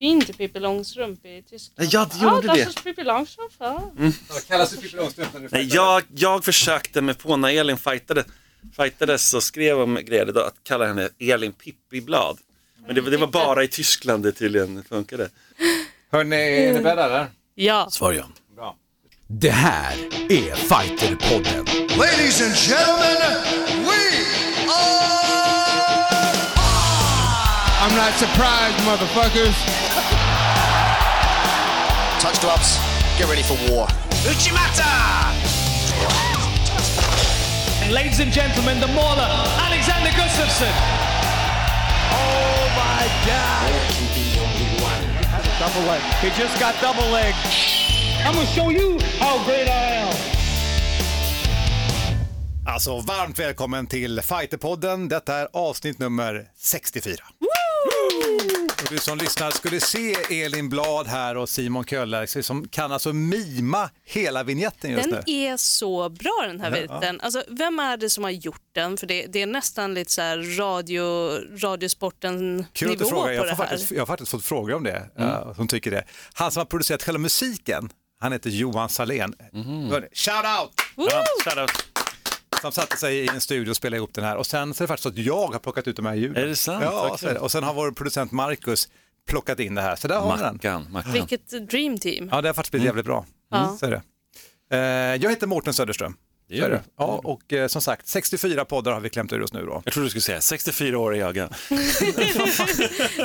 Inte Pippi Långstrump i Tyskland. Ja, det gjorde ja, det. ist Pippi Långstrump. Ja. Kallas det Pippi Långstrump när du Nej, jag, jag försökte mig på när Elin fightade, fightades och skrev om grejer då, att kalla henne Elin Pippi-blad. Men det, det var bara i Tyskland det tydligen funkade. Hörni, är ni beredda eller? ja. Svar ja. Bra. Det här är Fighterpodden. Ladies and gentlemen, we are. I'm not surprised, motherfuckers. Touch gloves. Get ready for war. And ladies and gentlemen, the mauler, Alexander Gustafsson. Oh my God. Double leg. He just got double leg. I'm gonna show you how great I am. Alltså varmt välkommen till Fighterpodden. Detta är avsnitt nummer 64. Och du som lyssnar skulle se Elin Blad här och Simon Köhler som kan alltså mima hela vignetten just Den nu. är så bra den här viten. Alltså, vem är det som har gjort den? För det, det är nästan lite så här radio, radiosporten Kul att nivå frågar. på Jag, det här. faktiskt, jag har faktiskt fått frågor om det, mm. som tycker det. Han som har producerat själva musiken, han heter Johan Salén. Hörni, Shout out! ja shoutout. Som satte sig i en studio och spelade ihop den här. Och sen så är det faktiskt så att jag har plockat ut de här ljuden. Är det sant? Ja, så är det. och sen har vår producent Marcus plockat in det här. Så där har vi den. Mackan, Mackan. Vilket dream team. Ja, det har faktiskt blivit jävligt bra. Ja. Så är det. Eh, jag heter Mårten Söderström. Det Så är gör du. Ja, och eh, som sagt, 64 poddar har vi klämt ur oss nu då. Jag trodde du skulle säga 64 år är jag. ja.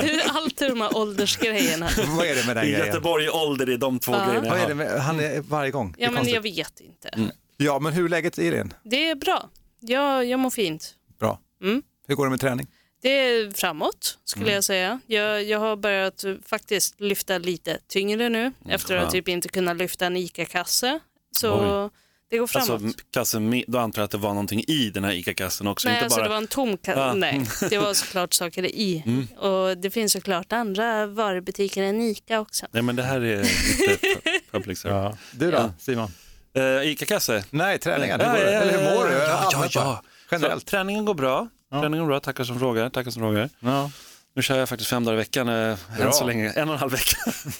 Hur allt är de här åldersgrejerna. Vad är det med den I grejen? Göteborg ålder är de två Ja. grejerna Vad är det med, han är varje gång. Det är Ja, men konstigt. jag vet inte. Ja, men hur är läget i din? Det är bra. Jag, jag mår fint. Bra. Mm. Hur går det med träning? Det är framåt skulle Mm. jag säga. Jag, jag har börjat eh, faktiskt lyfta lite tyngre nu efter att skönt. typ inte kunna lyfta en ICA-kasse. Så det går framåt. Alltså, kassen, med- då antar jag att det var någonting i den här ICA-kassen också. Nej, inte alltså bara... det var en tom kasse. Ja. Nej, det var såklart saker i. Mm. Och det finns såklart andra varubutiker än ICA också. Nej men det här är pu- public service. Du då, Ja. Simon? Uh, ICA-kasse? Nej, träningen. Ja, hur går det? Eller hur mår du? ja, ja, ja. Generellt. Så, träningen går bra. Träningen går bra, tackar som frågar. Tackar som frågar. Ja. Nu kör jag faktiskt fem dagar i veckan, eh, än så länge. En och en halv vecka.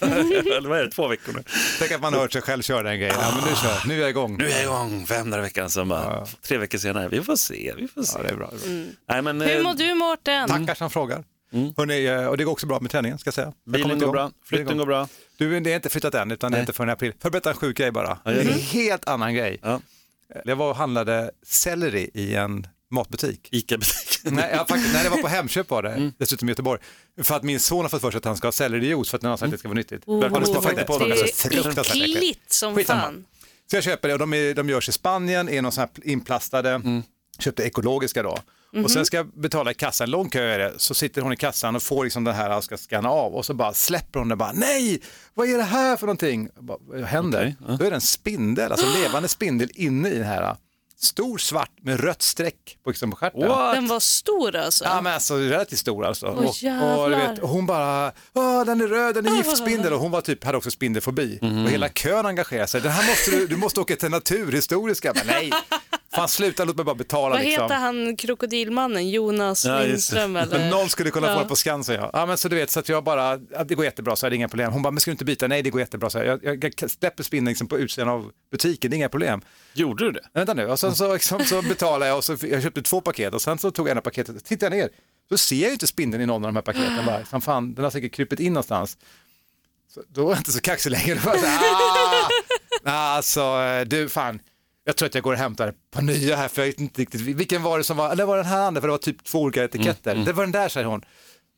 Eller vad är det, två veckor nu. Tänk att man har hört sig själv köra den grejen. Ja, men nu kör Nu är jag igång. Nu är jag igång, fem dagar i veckan. Sen bara, Ja. tre veckor senare, vi får se, vi får se. Ja, det är bra. Det är bra. Nej, men, Hur eh, mår du Mårten? Tackar som frågar. Hörrni, eh, och det går också bra med träningen ska jag säga. Jag Bilen går bra, flytten går bra. Du, det är inte flyttat än, utan det är Nej. inte förrän i april. Får jag berätta en sjuk grej bara? Ja, Det är en helt annan grej. Ja. Jag var och handlade selleri i en matbutik. ICA-butiken. Nej, jag, faktiskt, nej, det var på Hemköp var det, Mm. dessutom i Göteborg. För att min son har fått för sig att han ska ha sellerijuice för att han har sagt att det ska vara nyttigt. Oh, du smakat på det Det är är så fruktansvärt äckligt. äckligt som Skitsamma. fan. Så jag köper det och de, är, de görs i Spanien, är någon sån här inplastade, Mm. köpte ekologiska då. Och sen ska jag betala i kassan, lång kö är det, så sitter hon i kassan och får liksom den här och ska scanna av och så bara släpper hon det bara, nej, vad är det här för någonting? Bara, vad händer? Ja. Då är det en spindel, alltså en levande spindel inne i den här, stor svart med rött streck på, liksom, på stjärten. Den var stor alltså. Ja men alltså relativt stor alltså. och, och, du jävlar. vet, och hon bara, Åh, den är röd, den är giftspindel och hon var typ, hade också spindelfobi. Och hela kön engagerade sig, den här måste du, du måste åka till Naturhistoriska. Men nej, fan sluta låt mig bara betala Vad liksom. heter han krokodilmannen? Jonas Ja. Lindström eller? Men någon skulle kunna få Ja. det på Skansen ja. ja men så du vet, så att jag bara, ja, det går jättebra så är det inga problem. Hon bara, men ska du inte byta? Nej det går jättebra så här. Jag, jag, släpper spindeln liksom på utsidan av butiken, det är inga problem. Gjorde du det? Men Vänta nu, och sen så, liksom, så betalade jag och så, jag köpte två paket och sen så tog jag ena paketet tittade jag ner. Så ser jag ju inte spindeln i någon av de här paketen. Bara, som fan, den har säkert krypit in någonstans. Så, då var jag inte så kaxig längre. Då var jag så här, ah! Alltså, du fan, jag tror att jag går och hämtar ett par nya här för jag vet inte riktigt vilken var det som var, eller var den här andra för det var typ två olika etiketter. Det var den där säger hon.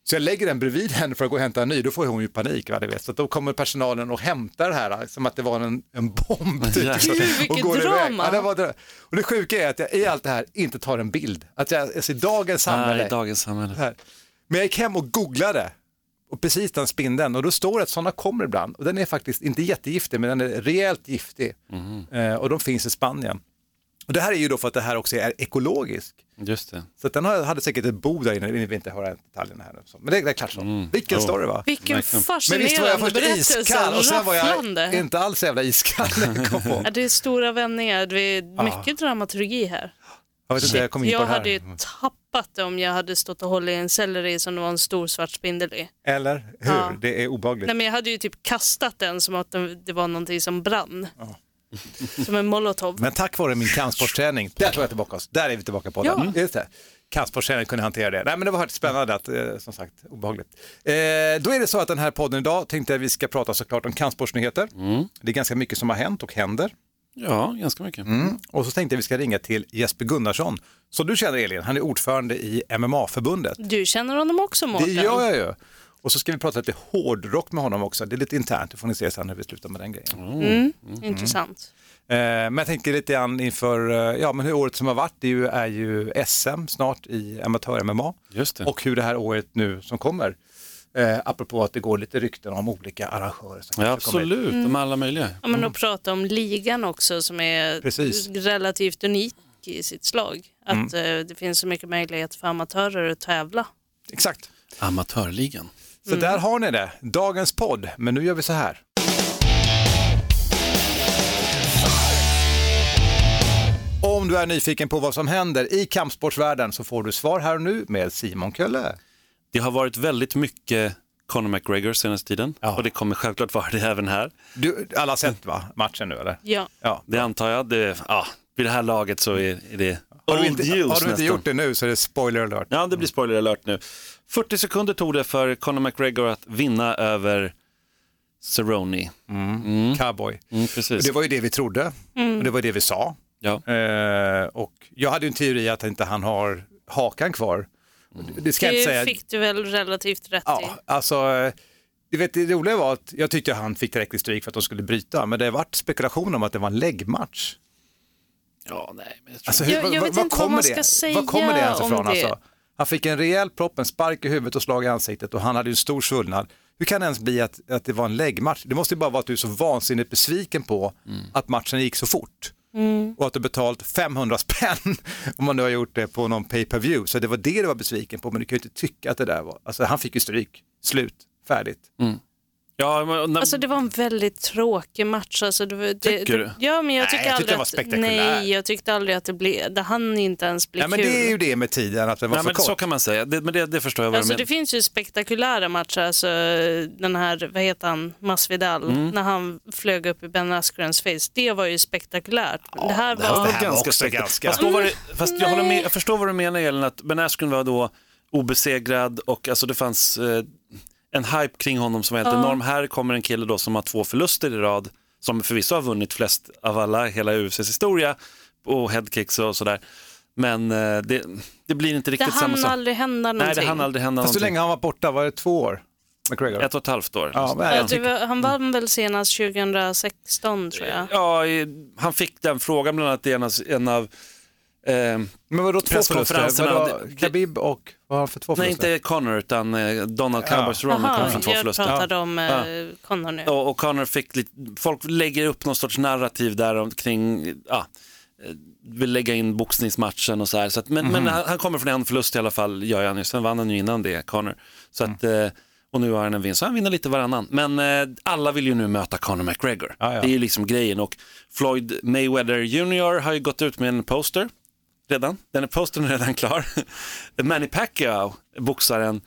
Så jag lägger den bredvid henne för att gå och hämta en ny, då får hon ju panik. Va, du vet. Så att då kommer personalen och hämtar det här som att det var en, en bomb. Typ, Jävlar. och Vilket går iväg. drama. Ja, det var dra- och det sjuka är att jag i allt det här inte tar en bild. Att jag, alltså, i dagens samhälle, Nej, dagens samhälle. här. Men jag gick hem och googlade och precis den spindeln och då står det att sådana kommer ibland och den är faktiskt inte jättegiftig men den är rejält giftig eh, och de finns i Spanien. Och det här är ju då för att det här också är ekologisk. Just det. Så att den hade säkert ett bo där inne, vi vill inte höra detaljerna här. så. Men det, det är klart så. Vilken Jo. story va? Vilken Verkligen. Men visst var jag fascinerande först berättelse. iskall och sen var jag Rafflande. inte alls jävla iskall när jag kom på. Ja, det är stora vändningar, det är mycket dramaturgi här. Jag vet inte, jag kom in på Jag det här. hade ju tappat det om jag hade stått och hållit i en selleri som det var en stor svart spindel i. Eller hur? Ja. Det är obehagligt. Nej, men jag hade ju typ kastat den som att det var någonting som brann. Som en molotov. Men tack vare min kampsportsträning, där tog jag tillbaka oss. Där är vi tillbaka på Ja. den. Just det. Kampsportsträning kunde hantera det. Nej men det var spännande att, eh, som sagt, obehagligt. Eh, då är det så att den här podden idag tänkte jag vi ska prata såklart om kampsportsnyheter. Det är ganska mycket som har hänt och händer. Ja, ganska mycket. Och så tänkte jag vi ska ringa till Jesper Gunnarsson. Så du känner Elin, han är ordförande i MMA-förbundet. Du känner honom också Det Mårten? gör jag ju. Och så ska vi prata lite hårdrock med honom också. Det är lite internt, det får ni se sen hur vi slutar med den grejen. Mm, Intressant. Eh, men jag tänker lite grann inför, eh, ja men hur året som har varit, det är ju, är ju SM snart i amatör-MMA. Just det. Och hur det här året nu som kommer, eh, apropå att det går lite rykten om olika arrangörer. Som Ja, absolut, de alla möjliga. Ja, men att prata om ligan också som är Precis. relativt unik i sitt slag. Att eh, det finns så mycket möjlighet för amatörer att tävla. Exakt. Amatörligan. Så där har ni det, dagens podd. Men nu gör vi så här. Om du är nyfiken på vad som händer i kampsportsvärlden så får du svar här och nu med Simon Kölle. Det har varit väldigt mycket Conor McGregor senaste tiden Ja. och det kommer självklart vara det även här. Du, alla har sett va, matchen nu eller? Ja. Ja. Det antar jag. Det, ja, vid det här laget så är, är det Har du old inte, news har du inte nästan. gjort det nu så är det spoiler alert. Ja, det blir spoiler alert nu. 40 sekunder tog det för Conor McGregor att vinna över Cerrone. Cowboy. Mm, Och precis. det var ju det vi trodde och det var det vi sa. Ja. Eh, och jag hade en teori att inte han har hakan kvar. Det ska jag inte Det säga. fick du väl relativt rätt i. Ja, alltså, eh, du vet, det roliga var att jag tyckte han fick tillräckligt stryk för att de skulle bryta, men det har varit spekulation om att det var en läggmatch. ja, nej, men jag tror... Alltså, Jag- jag vet inte vad kommer man det? ska säga Var kommer det ens ifrån? det. Alltså? Han fick en rejäl propp, en spark i huvudet och slag i ansiktet och han hade ju en stor svullnad. Hur kan det ens bli att, att det var en läggmatch? Det måste ju bara vara att du är så vansinnigt besviken på Mm. att matchen gick så fort. Mm. Och att du betalt 500 spänn om man nu har gjort det på någon pay per view Så det var det du var besviken på, men du kan ju inte tycka att det där var, alltså han fick ju stryk, slut, färdigt. Ja, men, när, Alltså det var en väldigt tråkig match. Alltså, det, det, Tycker det, du? Ja, men jag Nej, tycker jag tyckte aldrig den var att, spektakulär. Nej, jag tyckte aldrig att det blev, det hann inte ens bli Ja, men kul. det är ju det med tiden, att det var nej, för men kort. så kan man säga. Det, men det, det förstår jag vad Alltså du det menar. finns ju spektakulära matcher, alltså den här, vad heter han, Masvidal, Mm. när han flög upp i Ben Askrens face. Det var ju spektakulärt. det här Det här var... det här var ganska också spektakulärt. Fast, då var det, fast jag, håller med, Nej. jag förstår vad du menar Elin, att Ben Askren var då obesegrad och alltså det fanns eh, en hype kring honom som var helt enorm. Här kommer en kille då som har två förluster i rad, som förvisso har vunnit flest av alla hela UFCs historia och headkicks och sådär. Men eh, det, det blir inte Det riktigt samma hann sak. aldrig hända någonting. Nej, det hann aldrig hända Fast hur någonting. länge han var borta, var det två år? McGregor? Ett och ett halvt år. Ja, Ja, jag det tycker- var, han vann väl senast 2016 tror jag. Ja, han fick den frågan bland annat i en av, en av Men vadå två förluster? Vadå, det- Khabib och vad har han för två Nej, förluster? inte Connor utan eh, Donald Cowboy Cerrone kom Jaha, från två jag förluster. pratade om eh, Connor nu. Och, och Connor fick lite, folk lägger upp någon sorts narrativ där om- kring, ja, eh, vill lägga in boxningsmatchen och så här. Så att, men, men han, han kommer från en förlust i alla fall, gör han ju. Sen vann han ju innan det, Connor. Så att, eh, och nu har han en vinst, så han vinner lite varannan. Men eh, alla vill ju nu möta Conor McGregor. Ja, ja. Det är ju liksom grejen och Floyd Mayweather Jr har ju gått ut med en poster redan. Den är postern är redan klar. Manny Pacquiao, boxaren,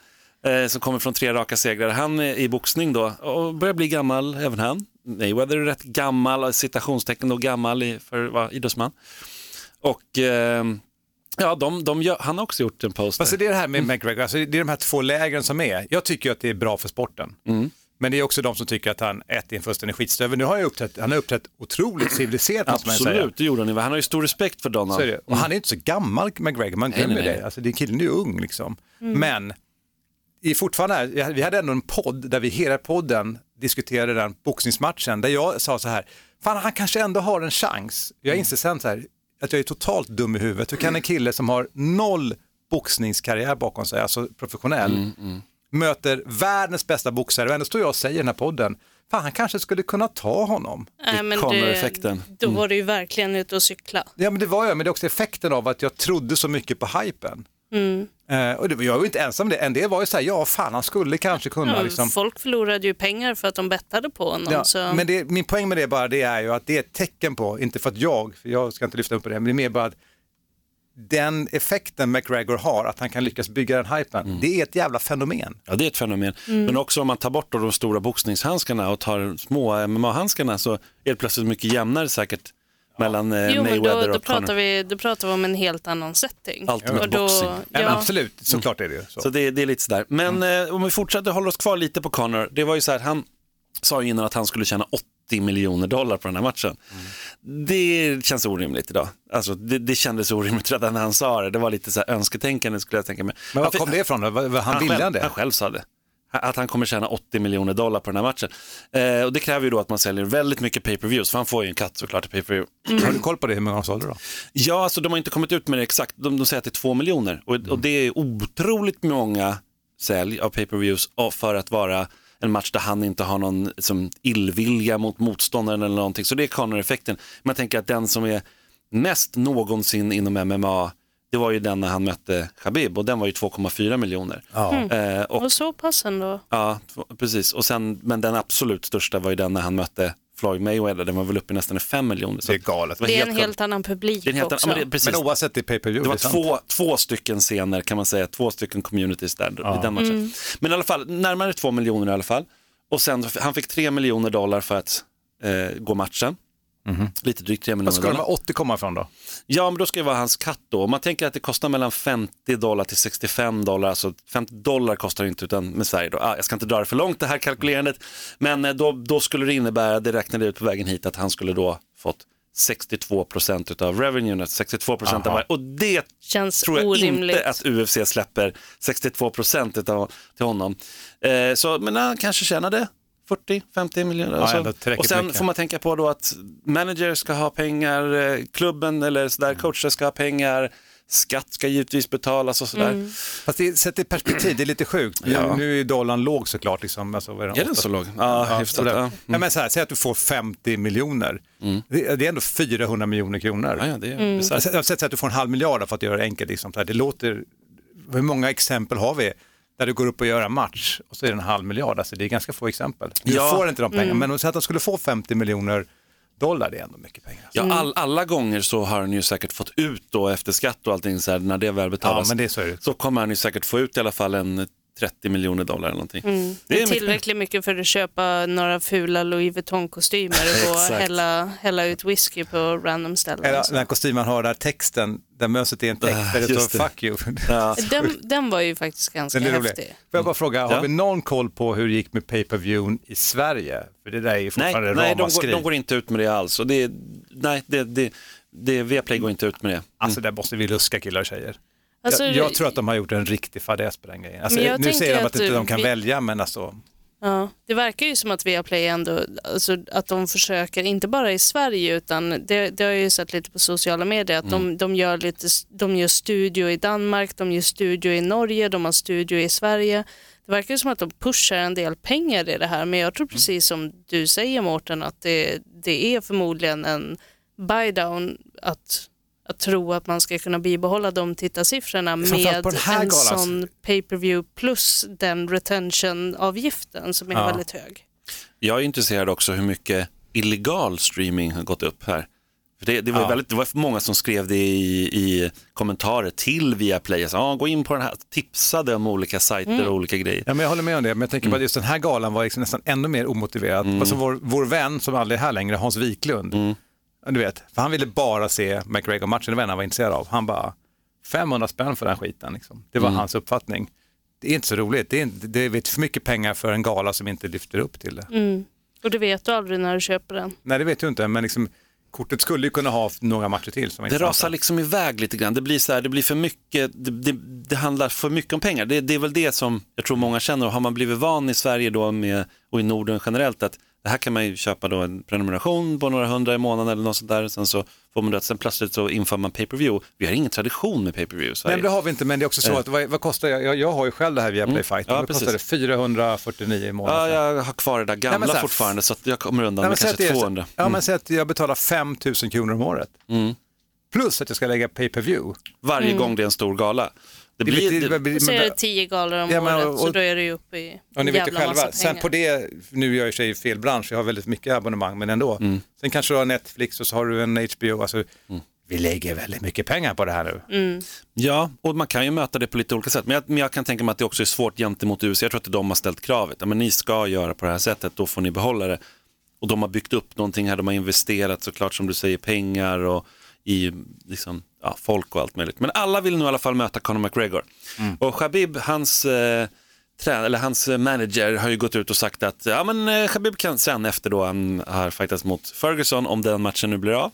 eh, som kommer från tre raka segrar. Han är i boxning då och börjar bli gammal, även han. Mayweather är rätt gammal, citationstecken då gammal i, för att vara idrottsman. Och eh, ja, de, de gör, han har också gjort en poster. Fast det är det här med McGregor, alltså det är de här två lägren som är. Jag tycker att det är bra för sporten. Mm. Men det är också de som tycker att han ett är en fullständig skitstövel. Nu har han uppträtt, han har uppträtt otroligt civiliserat måste man säga. Absolut, det gjorde han. Han har ju stor respekt för Donald. Så är det. Och han är inte så gammal, McGregor, man glömmer nej, nej. det. Alltså, det killen är ju ung liksom. Men i fortfarande, här- vi hade ändå en podd där vi hela podden diskuterade den boxningsmatchen där jag sa så här, fan han kanske ändå har en chans. Jag inser sen så här, att jag är totalt dum i huvudet. Hur kan en kille som har noll boxningskarriär bakom sig, alltså professionell, möter världens bästa boxare och ändå står jag och säger i den här podden, fan han kanske skulle kunna ta honom. Nej, men Connor-effekten. Då var det ju verkligen ute och cykla. Ja men det var jag, men det är också effekten av att jag trodde så mycket på hypen. Eh, och det, jag var ju inte ensam om det, en del var ju så här, ja fan han skulle kanske kunna Ja, liksom. Folk förlorade ju pengar för att de bettade på honom. Ja, så... men det, min poäng med det bara det är ju att det är ett tecken på, inte för att jag, för jag ska inte lyfta upp det, men det är mer bara att den effekten McGregor har, att han kan lyckas bygga den hypen, Mm. det är ett jävla fenomen. Ja, det är ett fenomen. Men också om man tar bort de stora boxningshandskarna och tar små MMA-handskarna så är det plötsligt mycket jämnare säkert mellan eh, Jo, Mayweather då, då, och Conor. pratar vi, då pratar vi om en helt annan setting. Ultimate Och då, boxing. Ja. Absolut, såklart är det ju så. Så det, det är lite sådär. Men eh, om vi fortsätter hålla oss kvar lite på Conor. Det var ju så här, han sa ju innan att han skulle tjäna 80 miljoner dollar på den här matchen. Det känns orimligt idag. Alltså, det, det kändes orimligt redan när han sa det. Det var lite så här önsketänkande skulle jag tänka mig. Men var kom det ifrån då? Han, han ville själv, det? Han själv sa det. Att han kommer tjäna 80 miljoner dollar på den här matchen. Eh, och det kräver ju då att man säljer väldigt mycket pay-per-views, för han får ju en katt såklart i pay-per-view. Har du koll på det, hur många de sålde då? Ja, alltså de har inte kommit ut med det exakt. De, de säger att det är två miljoner och, och det är otroligt många sälj av pay-per-views för att vara en match där han inte har någon som, illvilja mot motståndaren eller någonting. Så det är Conor-effekten. Man tänker att den som är mest någonsin inom MMA, det var ju den när han mötte Khabib och den var ju 2,4 miljoner. Eh, och, och så pass ändå. ja, precis. Och sen, men den absolut största var ju den när han mötte Floyd Mayweather, den var väl uppe i nästan 5 miljoner. Så Det är galet. var Det är en helt helt annan publik det är en helt, också. ja, men det, precis. Men oavsett, det är pay-per-view. Det var det är sant. två, två stycken scener kan man säga, två stycken communities där i den matchen. Men i alla fall, närmare två miljoner i alla fall. Och sen, han fick tre miljoner dollar för att eh, gå matchen. Lite drygt tre Vad miljoner ska de dollar. här 80 komma ifrån då? Ja, men då ska det vara hans katt då. Om man tänker att det kostar mellan 50 dollar till 65 dollar, alltså 50 dollar kostar det inte utan med Sverige då. Ah, jag ska inte dra det för långt det här kalkylerandet, men eh, då, då skulle det innebära, det räknade ut på vägen hit, att han skulle då fått 62 procent av revenuen, 62 procent av varje. Och det Känns tror jag orimligt. inte att UFC släpper 62 procent till honom. Eh, så, men han kanske tjänade 40-50 miljoner. Ja, alltså. och sen mycket. får man tänka på då att manager ska ha pengar, eh, klubben eller sådär, coacher ska ha pengar, skatt ska givetvis betalas och sådär. Mm. Fast det, sett i perspektiv, det är lite sjukt. Ja. Nu är dollarn låg såklart. Liksom, alltså, är Är den så låg? Ja, hyfsat. sådär. Ja. Mm. Ja, men så här, säg att du får 50 miljoner. Det, det är ändå 400 miljoner kronor. Ja, ja, det är Mm. bisarrt. Jag har sett att du får en halv miljard för att göra det enkelt. Liksom. Så här, Det låter, hur många exempel har vi där du går upp och gör en match och så är det en halv miljard? Alltså, det är ganska få exempel. Du Ja. får inte de pengarna, men om de skulle få 50 miljoner dollar, det är ändå mycket pengar. Alltså. Ja, all, alla gånger så har han ju säkert fått ut då efter skatt och allting så här, när det väl betalas. Ja, men det är så är det. Så kommer han ju säkert få ut i alla fall en 30 miljoner dollar eller någonting. Mm. Det är tillräckligt mycket för att köpa några fula Louis Vuitton-kostymer och hälla, hälla ut whisky på random ställen. Eller den här kostymen har där texten, där mösset är en text där det står fuck you. Ja. Den, den var ju faktiskt ganska Den är rolig. häftig. Får jag bara fråga, har Ja. vi någon koll på hur det gick med pay-per-viewn i Sverige? För det där är ju Nej, fortfarande nej de, går, de går inte ut med det alls. Och det, nej, det, det, det, Viaplay går inte ut med det. Alltså där måste vi luska killar och tjejer. Alltså, jag, jag tror att de har gjort en riktig fadäs på den grejen. Alltså, nu säger de att, att inte de kan vi- välja, men alltså, Ja, det verkar ju som att Viaplay ändå, alltså, att de försöker, inte bara i Sverige utan det, det har jag ju sett lite på sociala medier, att de, de, gör lite, de gör studio i Danmark, de gör studio i Norge, de har studio i Sverige. Det verkar ju som att de pushar en del pengar i det här men jag tror precis som du säger Mårten att det, det är förmodligen en buy down att, att tro att man ska kunna bibehålla de tittarsiffrorna med på den här en sån pay-per-view plus den retention-avgiften som är Ja. väldigt hög. Jag är intresserad också hur mycket illegal streaming har gått upp här. För det, det, var Ja. väldigt, det var många som skrev det i, i kommentarer till Viaplay. Så, ah, gå in på den här, tipsade om olika sajter och olika grejer. ja, men jag håller med om det. Men jag tänker Mm. på att just den här galan var liksom nästan ännu mer omotiverad. Alltså vår, vår vän som aldrig är här längre, Hans Wiklund, Mm. Du vet, för han ville bara se McGregor-matchen, det var en han var intresserad av. Han bara, 500 spänn för den skiten. Liksom. Det var Mm. hans uppfattning. Det är inte så roligt, det är, det är för mycket pengar för en gala som inte lyfter upp till det. Mm. Och det vet du aldrig när du köper den. Nej, det vet jag inte, men liksom, kortet skulle ju kunna ha några matcher till. Som Det rasar liksom iväg lite grann. Det blir, så här, det blir för mycket, det, det, det handlar för mycket om pengar. Det, det är väl det som jag tror många känner. Och har man blivit van i Sverige då med, och i Norden generellt att det här kan man ju köpa då en prenumeration på några hundra i månaden eller något sånt där. Sen så får man det, sen plötsligt så inför man pay-per-view. Vi har ingen tradition med pay-per-view Nej, det har vi inte, men det är också så att vad, vad kostar jag? jag? Har ju själv det här via Play Fight. Ja, vad precis. kostar det? 449 i månaden. Ja, jag har kvar det där gamla Nej, så här- fortfarande så att jag kommer undan Nej, med kanske är så- 200. Ja, men säg att jag betalar 5 000 kronor om året. Mm. Plus att jag ska lägga pay-per-view. Varje gång det är en stor gala. Det Det blir, det, men- Så är det tio galor om Ja, men- året så och- då är du ju uppe i Och ni vet ju själva, sen på det, nu är jag sig i fel bransch, jag har väldigt mycket abonnemang, men ändå. Sen kanske du har Netflix och så har du en HBO, alltså, vi lägger väldigt mycket pengar på det här nu. Ja, och man kan ju möta det på lite olika sätt. Men jag, men jag kan tänka mig att det också är svårt gentemot USA. Jag tror att det de har ställt kravet. Ja, men ni ska göra på det här sättet, då får ni behålla det. Och de har byggt upp någonting här, de har investerat såklart som du säger pengar och i liksom, ja, folk och allt möjligt. Men alla vill nu i alla fall möta Conor McGregor. Och Khabib, hans, eh, trän- eller hans eh, manager har ju gått ut och sagt att ja, men, eh, Khabib kan sen efter då han har fightats mot Ferguson, om den matchen nu blir av,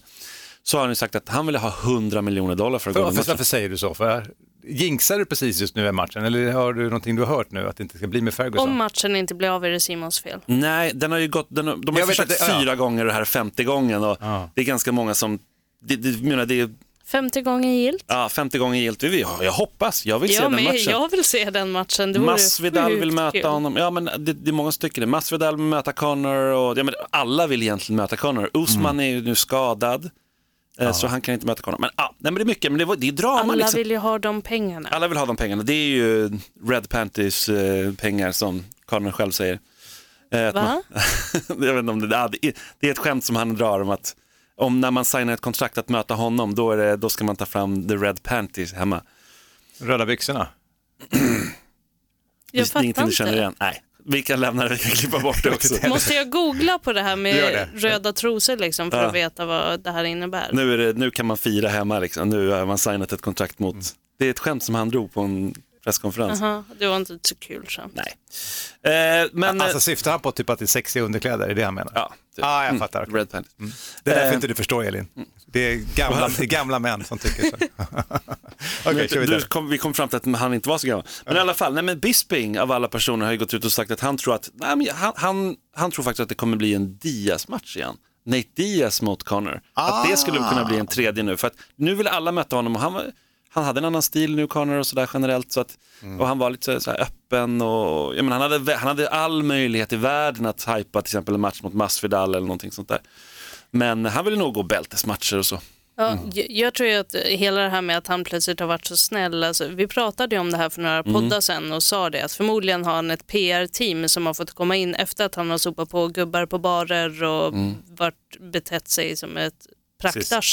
så har han ju sagt att han vill ha 100 miljoner dollar för att gå För, in i för, matchen. varför säger du så? För jinxar du precis just nu i matchen eller har du någonting du har hört nu att det inte ska bli med Ferguson? Om matchen inte blir av är det Simons fel. Nej, den har ju gått, den de har Jag försökt det- ja. fyra gånger och det här är femte gången och Ja. det är ganska många som, det, det, menar, det är 50 gånger gilt. ja, femte gången gillt. Vi- Jag, jag hoppas, jag vill se Jag, den med, matchen. jag vill se den matchen. Det Masvidal vill möta kul. honom. Ja, men det, det är många som tycker det. Masvidal vill möta Connor och ja, men alla vill egentligen möta Connor. Usman är ju nu skadad, eh, så han kan inte möta Connor. Men, ja, nej, men det är mycket, men det, var- det är drama. Alla liksom. vill ju ha de pengarna. Alla vill ha de pengarna. Det är ju Red Panthers eh, pengar som Connor själv säger. Eh, Va? man- jag vet inte om det, ja, det, är, det är ett skämt som han drar om att om när man signar ett kontrakt att möta honom, då, är det, då ska man ta fram the Red Panties hemma. Röda byxorna? Jag det är ingenting fattar du känner inte. igen? Nej, vi kan lämna det, vi kan klippa bort det också. Måste jag googla på det här med det. röda trosor liksom, för Ja. att veta vad det här innebär? Nu, är det, nu kan man fira hemma, liksom. nu har man signat ett kontrakt mot, det är ett skämt som han drog på en presskonferens. Aha, det var inte så kul skämt. Nej. Eh, men, Alltså syftar han på typ att det är sexiga underkläder, är det han menar? ja, typ. Ah, jag fattar. Mm, Red Panties. Det är därför Eh. inte du förstår Elin. Det är gamla, det är gamla män som tycker så. Okej, kör du, kom, vi kom fram till att han inte var så gammal. Men i alla fall, nej, men Bisping av alla personer har ju gått ut och sagt att han tror att, nej, men han, han, han tror faktiskt att det kommer bli en Diaz-match igen. Nate Diaz mot Connor. Att det skulle kunna bli en tredje nu. För att nu vill alla möta honom och han, var, han hade en annan stil nu, Connor, och sådär generellt. Så att, Och han var lite så, öppen och jag menar, han, hade, han hade all möjlighet i världen att hypa till exempel en match mot Masvidal eller någonting sånt där. Men han ville nog gå bältesmatcher och så. Ja, Mm. jag, jag tror ju att hela det här med att han plötsligt har varit så snäll, alltså, vi pratade ju om det här för några Mm. poddar sedan och sa det att förmodligen har han ett PR-team som har fått komma in efter att han har sopat på gubbar på barer och Mm. varit betett sig som ett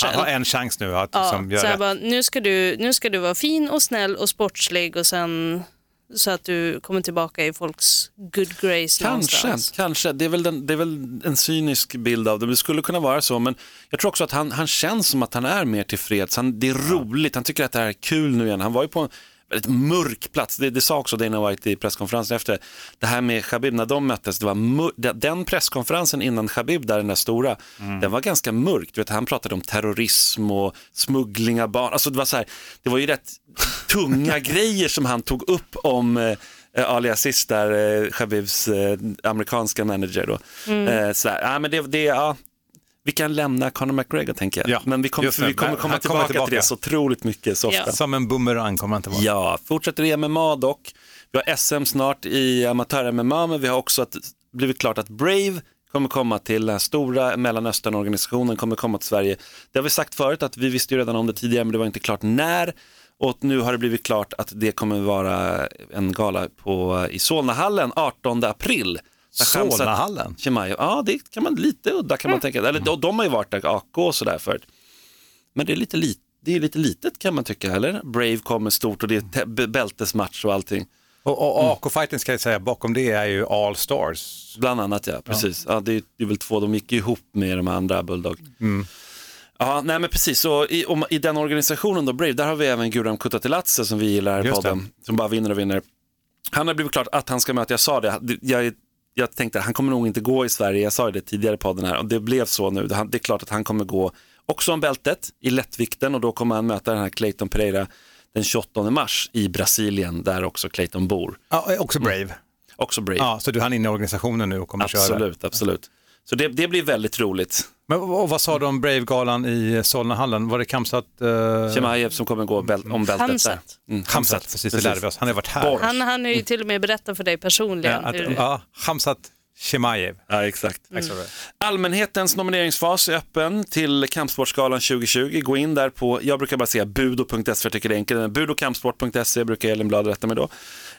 Han har en chans nu att Ja, liksom, göra bara, nu, ska du, nu ska du vara fin och snäll och sportslig och sen så att du kommer tillbaka i folks good grace Kanske, någonstans. kanske. Det är, väl den, det är väl en cynisk bild av det. Det skulle kunna vara så, men jag tror också att han, han känns som att han är mer tillfreds. Han, det är roligt, han tycker att det här är kul nu igen. Han var ju på väldigt mörk plats, det, det sa också Dana White i presskonferensen efter. Det här med Khabib, när de möttes, det var mör- den presskonferensen innan Khabib, där den där stora, den var ganska mörk. Du vet, han pratade om terrorism och smuggling av barn. Alltså det var så här, det var ju rätt tunga grejer som han tog upp om eh, eh, Ali Aziz där, eh, Khabibs eh, amerikanska manager då. Eh, så här, ja, men det, det, ja, vi kan lämna Conor McGregor tänker jag. Ja, men vi kommer, det. vi kommer komma kommer tillbaka, tillbaka. till det så otroligt mycket så ofta. Ja. Som en boomerang kommer han tillbaka. Ja, fortsätter i MMA dock. Vi har SM snart i amatör-MMA, men vi har också att, blivit klart att Brave kommer komma till den stora Mellanöstern-organisationen, kommer komma till Sverige. Det har vi sagt förut att vi visste ju redan om det tidigare, men det var inte klart när. Och nu har det blivit klart att det kommer vara en gala på, i Solnahallen 18 april. Solnahallen? Ja det kan man lite udda kan man tänka. Eller de, de har ju varit där, AK och sådär förut. Men det är lite, lit, det är lite litet kan man tycka, eller? Brave kommer stort och det är bältesmatch och allting. Och, och AK-fighten ska jag säga, bakom det är ju All Stars. Bland annat ja, precis. Ja. det, är, det är väl två, de gick ihop med de andra Bulldog. Ja, nej men precis. Så i, om, I den organisationen då, Brave, där har vi även Guram Kutatelatse som vi gillar i podden. Som bara vinner och vinner. Han har blivit klart att han ska möta, jag sa det, jag, jag tänkte att han kommer nog inte gå i Sverige, jag sa det tidigare i podden här och det blev så nu. Det, är klart att han kommer gå också om bältet i lättvikten och då kommer han möta den här Clayton Pereira den 28 mars i Brasilien där också Clayton bor. Ja, också Brave. Också Brave. Ja, så du han är inne i organisationen nu och kommer köra. absolut, absolut. Så det, det blir väldigt roligt. Men och vad sa du om Brave-galan i Solnahallen? Var det Kamsat? Uh... Chimaev som kommer gå bäl- om bältet Hamzat. där. Mm, Hamsat, precis, det lärde vi oss. Han har varit här. Han, han har ju till och med berättat för dig personligen. Ja, att, hur, ja, Hamsat Shemaev. Ja, exakt. Mycket. Allmänhetens nomineringsfas är öppen till Kampsportsgalan 2020. Gå in där på, jag brukar bara säga budo.se för jag tycker det är enkelt. Budokampsport.se brukar Elin Blad rätta mig då.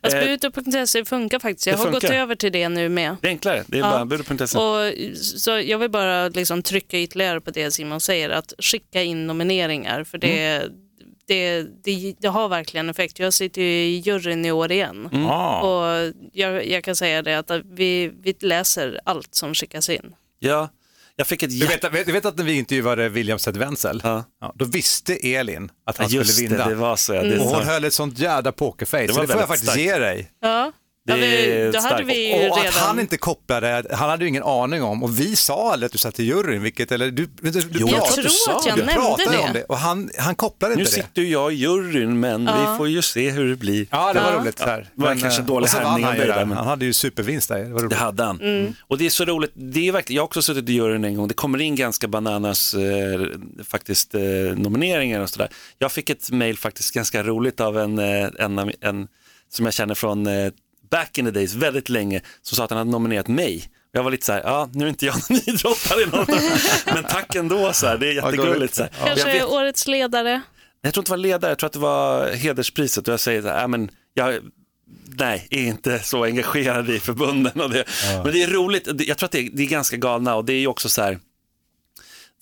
Alltså, Eh, Budo.se funkar faktiskt. Jag har gått funkar. över till det nu med. det är enklare, det är Ja. bara budo.se. Och, så jag vill bara liksom trycka ytterligare på det Simon säger, att skicka in nomineringar för det, Mm. Det, det, det har verkligen effekt. Jag sitter ju i juryn i år igen Mm. Ah. och jag, jag kan säga det att vi, vi läser allt som skickas in. Ja, jag fick ett Du vet, du vet att när vi intervjuade William Zed Wenzel, Ja. ja, då visste Elin att han Just skulle det, vinna. det var så. Ja, det Och hon höll ett sånt jädra pokerface, Det så det får jag faktiskt starkt. ge dig. Ja, Det ja vi, då hade vi ju Och redan... att han inte kopplade, han hade ju ingen aning om, och vi sa aldrig att du satt i juryn, vilket, eller du, du, du, Jo, jag jag tror att jag nämnde pratade det. om det, och han, han kopplade Nu inte det. sitter ju jag i juryn, men vi får ju se hur det blir. Ja, det var Ja. roligt. Här. det var kanske eh, dålig och härmning av dig där. men- Han hade ju supervinst där. Det. Det hade han. Mm. Och det är så roligt, det är verkligen, jag har också suttit i juryn en gång, det kommer in ganska bananas eh, faktiskt eh, nomineringar och sådär. Jag fick ett mail faktiskt ganska roligt av en, eh, en, av- en som jag känner från eh, back in the days, väldigt länge, som sa att han hade nominerat mig. Jag var lite så här, ja nu är inte jag någon idrottare, något, men tack ändå, så här, det är jättegulligt. Så här. Jag, Kanske vet, årets ledare. jag tror inte det var ledare, jag tror att det var hederspriset och jag säger så här, ja, men jag, nej, är inte så engagerad i förbunden. Och det. Men det är roligt, jag tror att det är, det är ganska galna och det är ju också så här,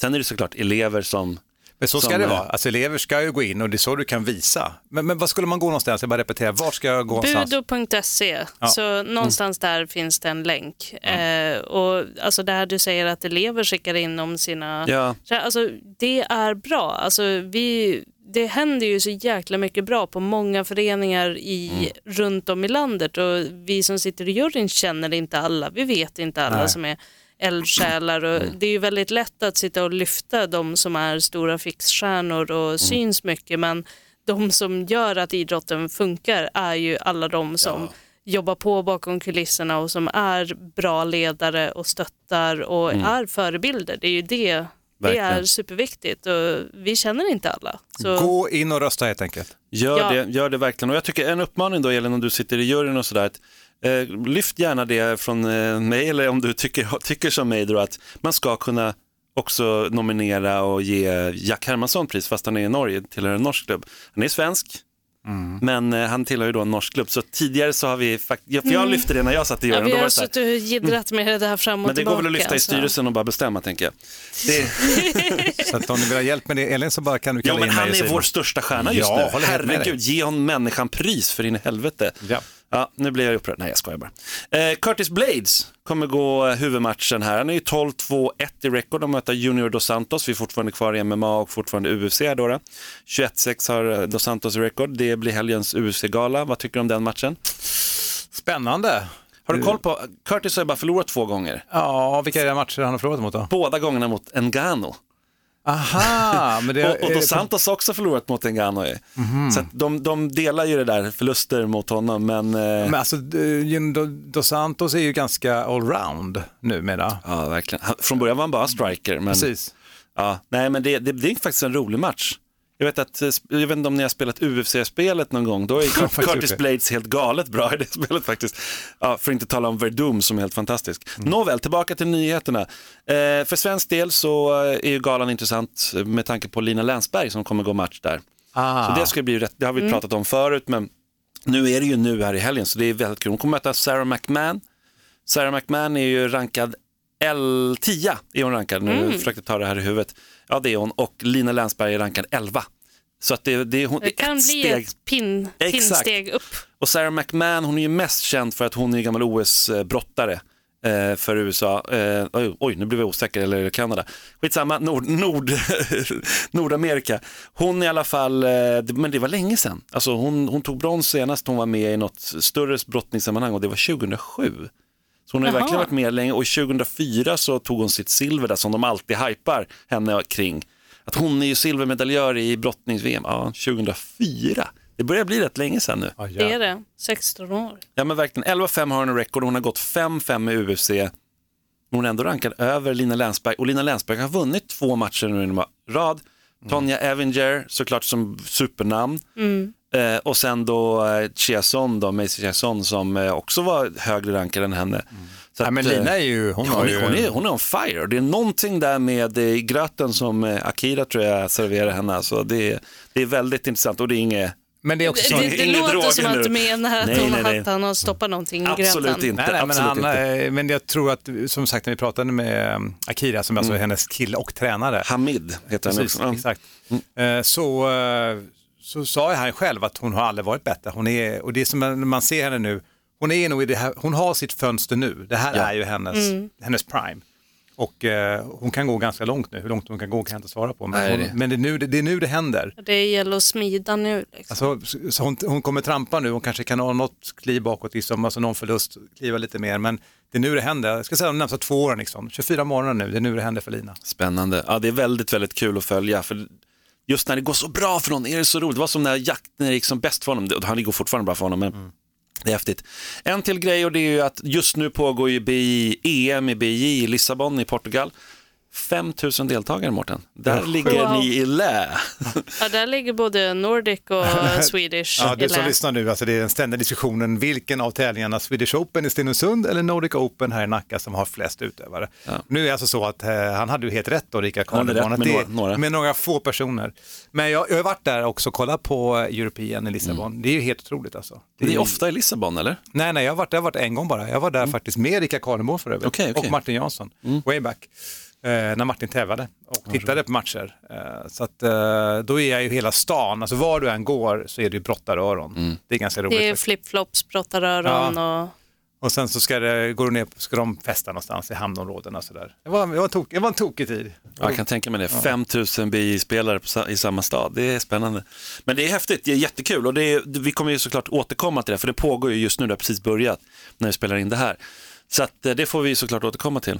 sen är det såklart elever som, Men så ska som, det vara. Alltså elever ska ju gå in och det är så du kan visa. Men, men vad skulle man gå någonstans? Jag bara repeterar, vart ska jag gå någonstans? Budo.se, så någonstans där finns det en länk. Eh, och alltså det här du säger att elever skickar in om sina... ja, Alltså, det är bra. Alltså, vi, det händer ju så jäkla mycket bra på många föreningar i, runt om i landet och vi som sitter i juryn känner inte alla. Vi vet inte alla Nej. som är eldsjälar och det är ju väldigt lätt att sitta och lyfta de som är stora fixstjärnor och syns mycket men de som gör att idrotten funkar är ju alla de som jobbar på bakom kulisserna och som är bra ledare och stöttar och är förebilder. Det är ju det. Det är Verkligen. superviktigt och vi känner inte alla. Så, Gå in och rösta helt enkelt. gör, Ja. det, gör det verkligen. Och jag tycker en uppmaning då Elin, om du sitter i juryn och sådär, att, lyft gärna det från eh, mig eller om du tycker, tycker som mig då att man ska kunna också nominera och ge Jack Hermansson pris fast han är i Norge, tillhör en norsk klubb. Han är svensk, men eh, han tillhör ju då en norsk klubb. Så tidigare så har vi, fakt- ja, för jag lyfte det när jag satt i ja, juryn. vi då var har det så här, suttit och jiddrat med det där fram och men det tillbaka. går väl att lyfta i styrelsen och bara bestämma tänker jag. Det, Så att om ni vill ha hjälp med det, Elin, så bara kan du ja, kalla men in mig han är vår största stjärna just Ja, nu. Herregud, ge hon människan pris för in i helvete. Ja. Ja, nu blir jag upprörd. Nej, jag skojar bara. Eh, Curtis Blades kommer gå eh, huvudmatchen här. Han är ju 12-2-1 i rekord. De möter Junior Dos Santos. Vi är fortfarande kvar i MMA och fortfarande UFC då. då. 21-6 har eh, Dos Santos i rekord. Det blir helgens UFC-gala. Vad tycker du om den matchen? Spännande. Har du koll på, Curtis har ju bara förlorat två gånger. Ja, vilka är det matcher han har förlorat mot då? Båda gångerna mot Ngannou. Aha, men det Och, och Dos Santos har också förlorat mot Ngannou. ju. Så att de, de delar ju det där, förluster mot honom. Men, eh, Men alltså, eh, Do- Dos Santos är ju ganska allround numera. ja, verkligen. Från början var han bara striker. Men, Precis. Ja, nej, men det, det, det är faktiskt en rolig match. Jag vet, att, jag vet inte om ni har spelat UFC-spelet någon gång, då är Curtis. Blades helt galet bra i det spelet faktiskt. Ja, för att inte tala om Verdum som är helt fantastisk. Mm. Nåväl, tillbaka till nyheterna. Eh, för svensk del så eh, är ju galan intressant med tanke på Lina Länsberg som kommer gå match där. Ah. Så det, ska bli rätt, det har vi Mm. pratat om förut, men nu är det ju nu här i helgen, så det är väldigt kul. Hon kommer möta Sarah McMahon. Sarah McMahon är ju rankad L10, är hon rankad, nu Mm. försökte ta det här i huvudet. Ja, det är hon, och Lina Länsberg är rankad 11. Så att det, det, hon, Det kan ett bli steg. ett pin, Exakt. pinnsteg upp. Och Sarah McMahon, hon är ju mest känd för att hon är gammal OS-brottare eh, för USA. Eh, oj, oj, nu blev jag osäker, eller Kanada. Skitsamma, Nord, Nord, Nordamerika. Hon i alla fall, eh, det- men det var länge sedan. Alltså hon, hon tog brons senast hon var med i något större brottningssammanhang och det var 2007. Så hon har ju verkligen varit med länge och 2004 så tog hon sitt silver där som de alltid hypar henne kring. Att hon är ju silvermedaljör i brottnings-VM, ja 2004. Det börjar bli rätt länge sedan nu. Ja, Det är det. 16 år. Ja men verkligen, 11-5 har hon en record, hon har gått 5-5 i UFC. Hon är ändå rankad över Lina Länsberg och Lina Länsberg har vunnit två matcher nu i rad. Tonja Evinger, såklart som supernamn. Eh, och sen då eh, Chiasson, då, Macy Chiasson som eh, också var högre rankad än henne. Så Ja, att, men eh, Lina är ju, hon Ja, har hon, ju... är, hon, är, hon är on fire. Det är någonting där med eh, gröten som eh, Akira tror jag serverar henne. Alltså det, är, det är väldigt intressant och det är inget Men det är också Det, så... det, det låter som att du menar att, Nej, hon, nej, nej. att han har stoppat någonting i Absolut inte. Nej, nej, men, absolut han, inte. men jag tror att, som sagt, när vi pratade med Akira, som alltså är hennes kille och tränare, Hamid heter han också. Ja. exakt. Eh, Så, så sa han själv att hon har aldrig varit bättre. Hon är, och det som när man ser henne nu, hon är nog i det här, hon har sitt fönster nu. Det här Ja. är ju hennes, hennes prime. Och eh, hon kan gå ganska långt nu, hur långt hon kan gå kan jag inte svara på. Men, Nej, hon, det- men det, är nu, det, det är nu det händer. Det gäller att smida nu. Liksom. Alltså, så- så hon, hon kommer trampa nu, hon kanske kan ha något kliv bakåt, liksom, alltså någon förlust, kliva lite mer. Men det är nu det händer, jag ska säga de närmsta två åren, liksom. 24 månader nu, det är nu det händer för Lina. Spännande. Ja, det är väldigt, väldigt kul att följa. För just när det går så bra för någon är det så roligt. Det var som när jakten gick som bäst för honom. Han går fortfarande bra för honom, men det är häftigt. En till grej och det är ju att just nu pågår ju BI, EM i BI i Lissabon i Portugal. 5 000 deltagare, Mårten. Där ligger Wow. ni i lä. Ja, där ligger både Nordic och Swedish Ja, i du som lyssnar nu, alltså det är den ständiga diskussionen, vilken av tävlingarna, Swedish Open i Stenungsund eller Nordic Open här i Nacka som har flest utövare. Nu är det alltså så att eh, han hade ju helt rätt då, Rickard rätt att med är några- några. med några få personer. Men jag, jag har varit där också och kollat på European i Lissabon, det är ju helt otroligt alltså. Det är ofta i Lissabon, eller? Nej, nej, jag har varit där jag har varit en gång bara. Jag var där faktiskt med Rickard Karlenborn för övrigt Okej, okej. och Martin Jansson, way back. Eh, när Martin tävlade och tittade på matcher. Eh, så att, eh, då är jag ju hela stan, alltså var du än går så är det ju brottaröron. Det är ganska roligt. Det är flipflops, brottaröron och... Och sen så ska, det, går du ner, ska de festa någonstans i hamnområdena sådär. Det var, det var, en tok, det var en tokig tid. Ja, Jag kan tänka mig det. 5 000 BI-spelare i samma stad. Det är spännande. Men det är häftigt, det är jättekul och det är, vi kommer ju såklart återkomma till det, för det pågår ju just nu, det har precis börjat när vi spelar in det här. Så att, det får vi såklart återkomma till.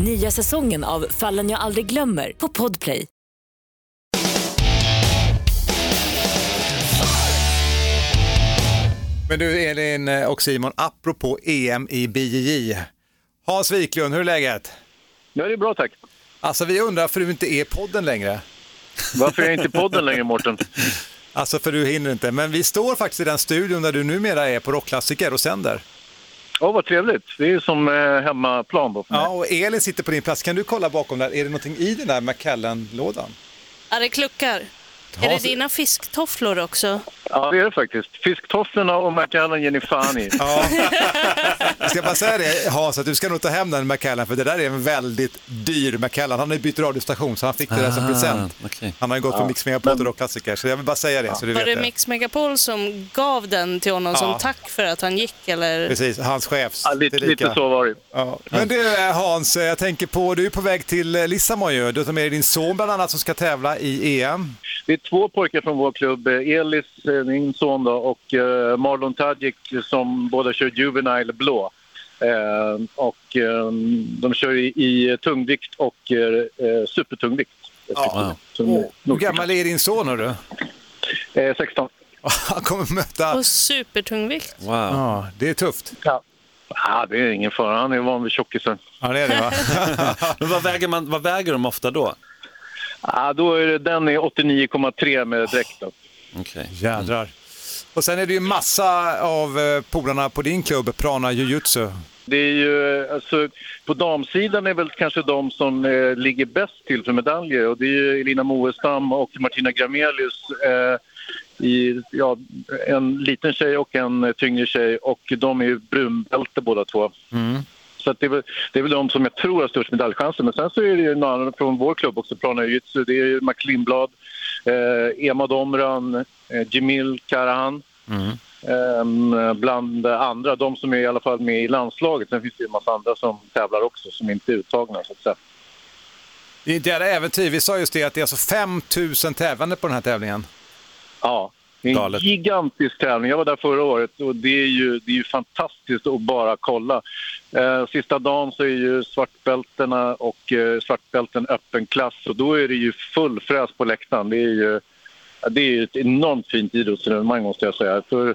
Nya säsongen av Fallen jag aldrig glömmer på Podplay. Men du Elin och Simon, apropå EM i BJJ. Hans Wiklund, hur är läget? Ja, det är bra tack. Alltså vi undrar för du inte är podden längre. Varför är jag inte podden längre, Mårten? Alltså för du hinner inte, men vi står faktiskt i den studion där du numera är på Rockklassiker och sänder. Ja, vad trevligt. Det är som eh, hemmaplan då för mig. Ja, och Elin sitter på din plats. Kan du kolla bakom där? Är det någonting i den där McKellen-lådan? Ja, det kluckar. Är det dina fisktofflor också? Ja, det är det faktiskt. Fisktofflorna och McAllen ger ni fan i. Ja. Jag ska bara säga det Hans, att du ska nog ta hem den McKellen för det där är en väldigt dyr McKellen. Han har ju bytt radiostation så han fick det där som Ah, present. okej. Han har ju gått för Mix Megapol och Rockklassiker så jag vill bara säga det så du Var vet det det. Mix Megapol som gav den till honom Ja. som tack för att han gick? Eller? Precis, hans chefs. Ja, lite, lite så var det. Ja. Men du eh, Hans, eh, jag tänker på, du är på väg till eh, Lissabon ju. Du tar med dig din son bland annat som ska tävla i EM. Det är två pojkar från vår klubb. Elis, min son, då, och eh, Marlon Tadjik som båda kör Juvenile blå. Eh, och eh, de kör i, i tungvikt och eh, eh, supertungvikt. Ja. Så, Hur gammal är din son hörru? eh, 16. Han kommer möta... Och supertungvikt. Wow. Ja, det är tufft. Ja. Ah, det är ingen fara. Han är van vid tjockisen. Ja, det är det va? Men vad väger, man, vad väger de ofta då? Ah, då är det, den är 89,3 med dräkten. Okej. Jädrar. Och sen är det ju massa av eh, polarna på din klubb, Prana Jujutsu. Det är ju, alltså, på damsidan är väl kanske de som eh, ligger bäst till för medaljer och det är ju Elina Moestam och Martina Gramelius. Eh, i, ja, en liten tjej och en eh, tyngre tjej och de är ju brunbälte båda två. Så det, är väl, det är väl de som jag tror har störst medaljchanser. Men sen så är det ju några andra från vår klubb också, Prana Jujutsu. Det är ju Max Lindblad, eh, Emma Domran, eh, Jemil Karahan. Ehm, bland andra, de som är i alla fall med i landslaget. Sen finns det ju en massa andra som tävlar också som inte är uttagna så att säga. Det är ett jävla äventyr. Vi sa just det att det är alltså 5 000 tävlande på den här tävlingen. Ja, det är en Galet. gigantisk tävling. Jag var där förra året och det är ju, det är ju fantastiskt att bara kolla. Eh, sista dagen så är ju svartbältena och eh, svartbälten öppen klass och då är det ju full fräs på läktaren. Det är ju, det är ett enormt fint idrottsevenemang måste jag säga. För,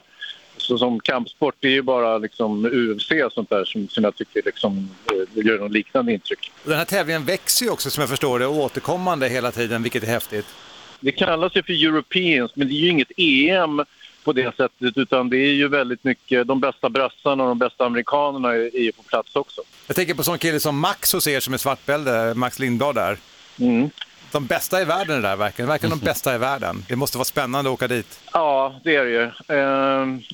så som kampsport, det är ju bara liksom UFC och sånt där som, som jag tycker liksom, eh, gör något liknande intryck. Den här tävlingen växer ju också som jag förstår det och återkommande hela tiden, vilket är häftigt. Det kallas ju för Europeans, men det är ju inget EM på det sättet utan det är ju väldigt mycket, de bästa brassarna och de bästa amerikanerna är, är på plats också. Jag tänker på sån kille som Max hos er som är svartbälte, Max Lindblad där. Mm. De bästa i världen är det där verkligen, verkligen de bästa i världen. Det måste vara spännande att åka dit. Ja, det är det ju. Ehm,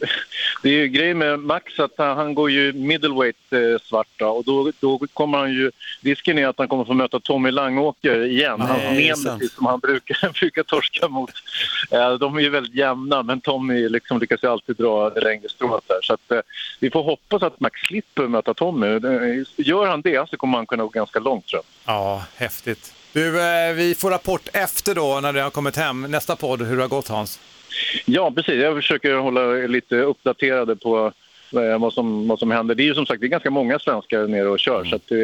Det är ju grejen med Max att han han går ju middleweight eh, svart då, och då, då kommer han ju... Risken är att han kommer få möta Tommy Langåker igen. Nej, sant. nemesis som han brukar, brukar torska mot. Eh, De är ju väldigt jämna men Tommy liksom lyckas ju alltid dra det längre strået där. Så att, eh, vi får hoppas att Max slipper möta Tommy. Gör han det så kommer han kunna gå ganska långt tror jag. Ja, häftigt. Du, eh, vi får rapport efter då när du har kommit hem. Nästa podd, hur det har gått Hans. Ja, precis. Jag försöker hålla er lite uppdaterade på eh, vad som, vad som händer. Det är ju som sagt det är ganska många svenskar nere och kör. Så att, eh,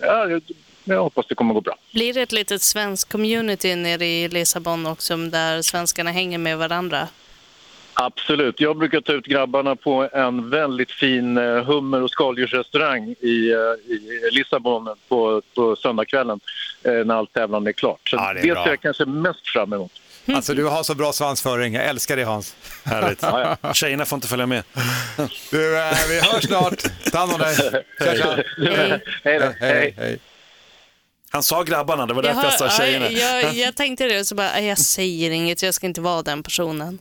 ja, jag- hoppas det kommer gå bra. Blir det ett litet svensk community nere i Lissabon också där svenskarna hänger med varandra? Absolut. Jag brukar ta ut grabbarna på en väldigt fin eh, hummer och skaldjursrestaurang i, eh, i Lissabon på, på söndagskvällen eh, när allt tävlande är klart. Så Ja, det är det bra. ser jag kanske mest fram emot. Alltså du har så bra svansföring, jag älskar dig Hans. Härligt. Tjejerna får inte följa med. Du, eh, vi hörs snart. Ta hand om dig. Hej då. Hej, hej. Han sa grabbarna, det var därför jag sa ja, tjejerna. jag, jag tänkte det och så bara, "Nej, jag säger inget, jag ska inte vara den personen.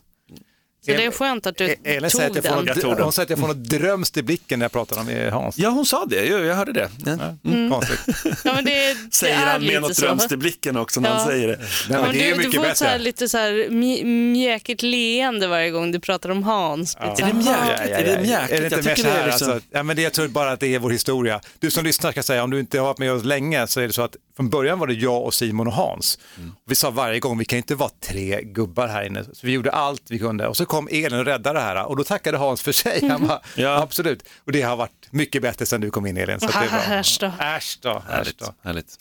Så det är skönt att du E- Elin säger tog att jag får den. Jag tog något, den. hon säger att jag får något drömst i blicken när jag pratar om Hans. Ja, hon sa det. Jag, jag hörde det. Ja. Mm. Konstigt. Ja, men det, Säger det är han med något så. drömst i blicken också när han Ja. säger det. Nej, Ja, men det är du, du mycket får ett så här, bättre. lite så här mj- mjäkigt leende varje gång du pratar om Hans. Är det mjäkigt? Är det mjäkigt? Är det inte Jag mer tycker så det här, är liksom... alltså, ja, men det, jag tror bara att det är vår historia. Du som lyssnar ska säga, om du inte har varit med oss länge så är det så att från början var det jag och Simon och Hans. Mm. Vi sa varje gång, vi kan inte vara tre gubbar här inne. Så vi gjorde allt vi kunde och så kom Elin och räddade det här och då tackade Hans för sig. Han bara, Ja. absolut. Och det har varit mycket bättre sedan du kom in Elin. Så att det. Äsch då. Äsch då. Härligt. då. Härligt.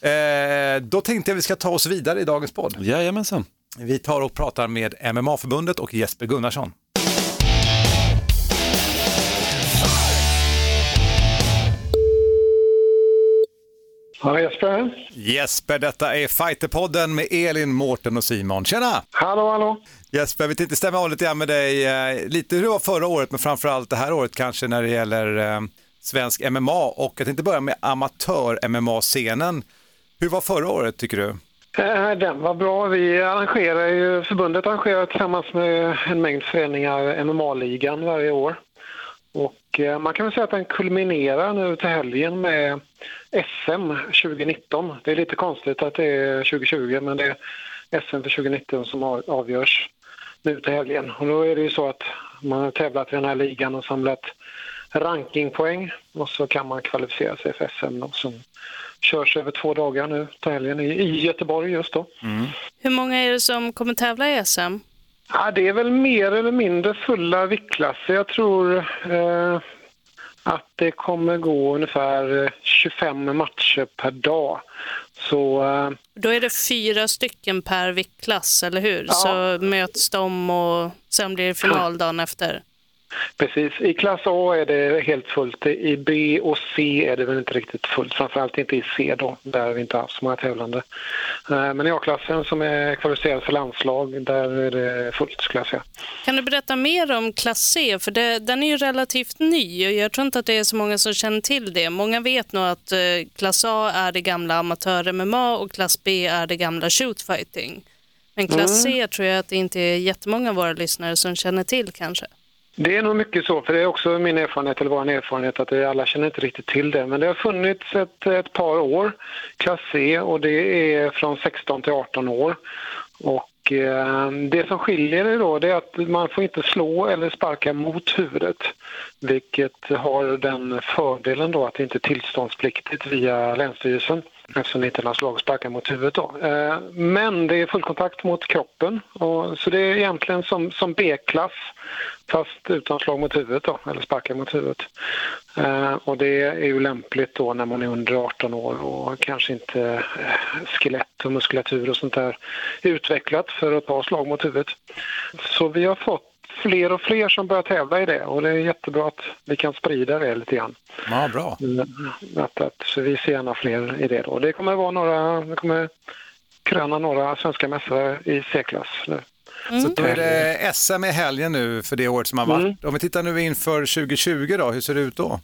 Eh, då tänkte jag vi ska ta oss vidare i dagens podd. Jajamensan. Vi tar och pratar med MMA-förbundet och Jesper Gunnarsson. Ja, Jesper. Jesper, detta är Fighterpodden med Elin, Mårten och Simon. Tjena! Hallå, hallå. Jesper, vi tänkte stämma av lite grann med dig, eh, lite hur det var förra året, men framförallt det här året kanske när det gäller eh, svensk MMA. Och jag tänkte börja med amatör-MMA-scenen. Hur var förra året tycker du? Eh, Den var bra. Vi arrangerar ju, förbundet arrangerar tillsammans med en mängd föreningar MMA-ligan varje år. Eh, man kan väl säga att den kulminerar nu till helgen med SM 2019. Det är lite konstigt att det är 2020 men det är SM för 2019 som av- avgörs nu till helgen. Och då är det ju så att man har tävlat i den här ligan och samlat rankingpoäng och så kan man kvalificera sig för SM då, som körs över två dagar nu till helgen i, Göteborg just då. Hur många är det som kommer tävla i SM? Ja, det är väl mer eller mindre fulla viktklasser. Jag tror eh, att det kommer gå ungefär eh, 25 matcher per dag. Så eh, Då är det fyra stycken per viktklass, eller hur? Så möts de och sen blir det final dagen efter. Precis, i klass A är det helt fullt. I B och C är det väl inte riktigt fullt. Framförallt inte i C då, där vi inte haft så många tävlande. Eh, men i A-klassen som är kvalificerad för landslag, där är det fullt skulle jag säga. Kan du berätta mer om klass C? För det, den är ju relativt ny och jag tror inte att det är så många som känner till det. Många vet nog att eh, klass A är det gamla amatör-MMA och klass B är det gamla shootfighting. Men klass Mm. C tror jag att det inte är jättemånga av våra lyssnare som känner till kanske. Det är nog mycket så, för det är också min erfarenhet, eller vår erfarenhet, att det, alla känner inte riktigt till det. Men det har funnits ett, ett par år, klass C, och det är från 16 till 18 år. Och eh, det som skiljer det då det är att man får inte slå eller sparka mot huvudet. Vilket har den fördelen då att det inte är tillståndspliktigt via Länsstyrelsen eftersom det inte är några slag och sparkar mot huvudet. Då. Eh, men det är fullkontakt mot kroppen och, så det är egentligen som, som B-klass fast utan slag mot huvudet då, eller sparkar mot huvudet. Eh, och det är ju lämpligt då när man är under 18 år och kanske inte eh, skelett och muskulatur och sånt där är utvecklat för att ta slag mot huvudet. Så vi har fått fler och fler som börjar tävla i det och det är jättebra att vi kan sprida det lite grann. Ja, bra. Mm, Att, att, så vi ser gärna fler i det då. Det kommer vara några, det kommer kröna några svenska mästare i C-klass nu. Så då är det SM i helgen nu för det året som har varit. Om vi tittar nu inför 2020 då, hur ser det ut då?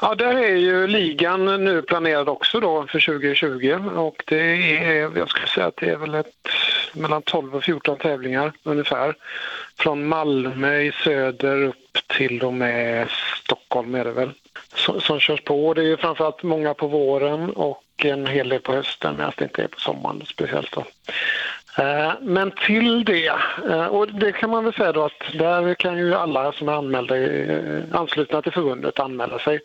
Ja, där är ju ligan nu planerad också då för 2020 och det är, jag skulle säga att det är väl ett, mellan 12 och 14 tävlingar ungefär. Från Malmö i söder upp till och med Stockholm är det väl. Som, som körs på. Det är ju framförallt många på våren och en hel del på hösten medan det inte är på sommaren speciellt då. Eh, men till det, eh, och det kan man väl säga då att där kan ju alla som är anmälda, eh, anslutna till förbundet anmäla sig.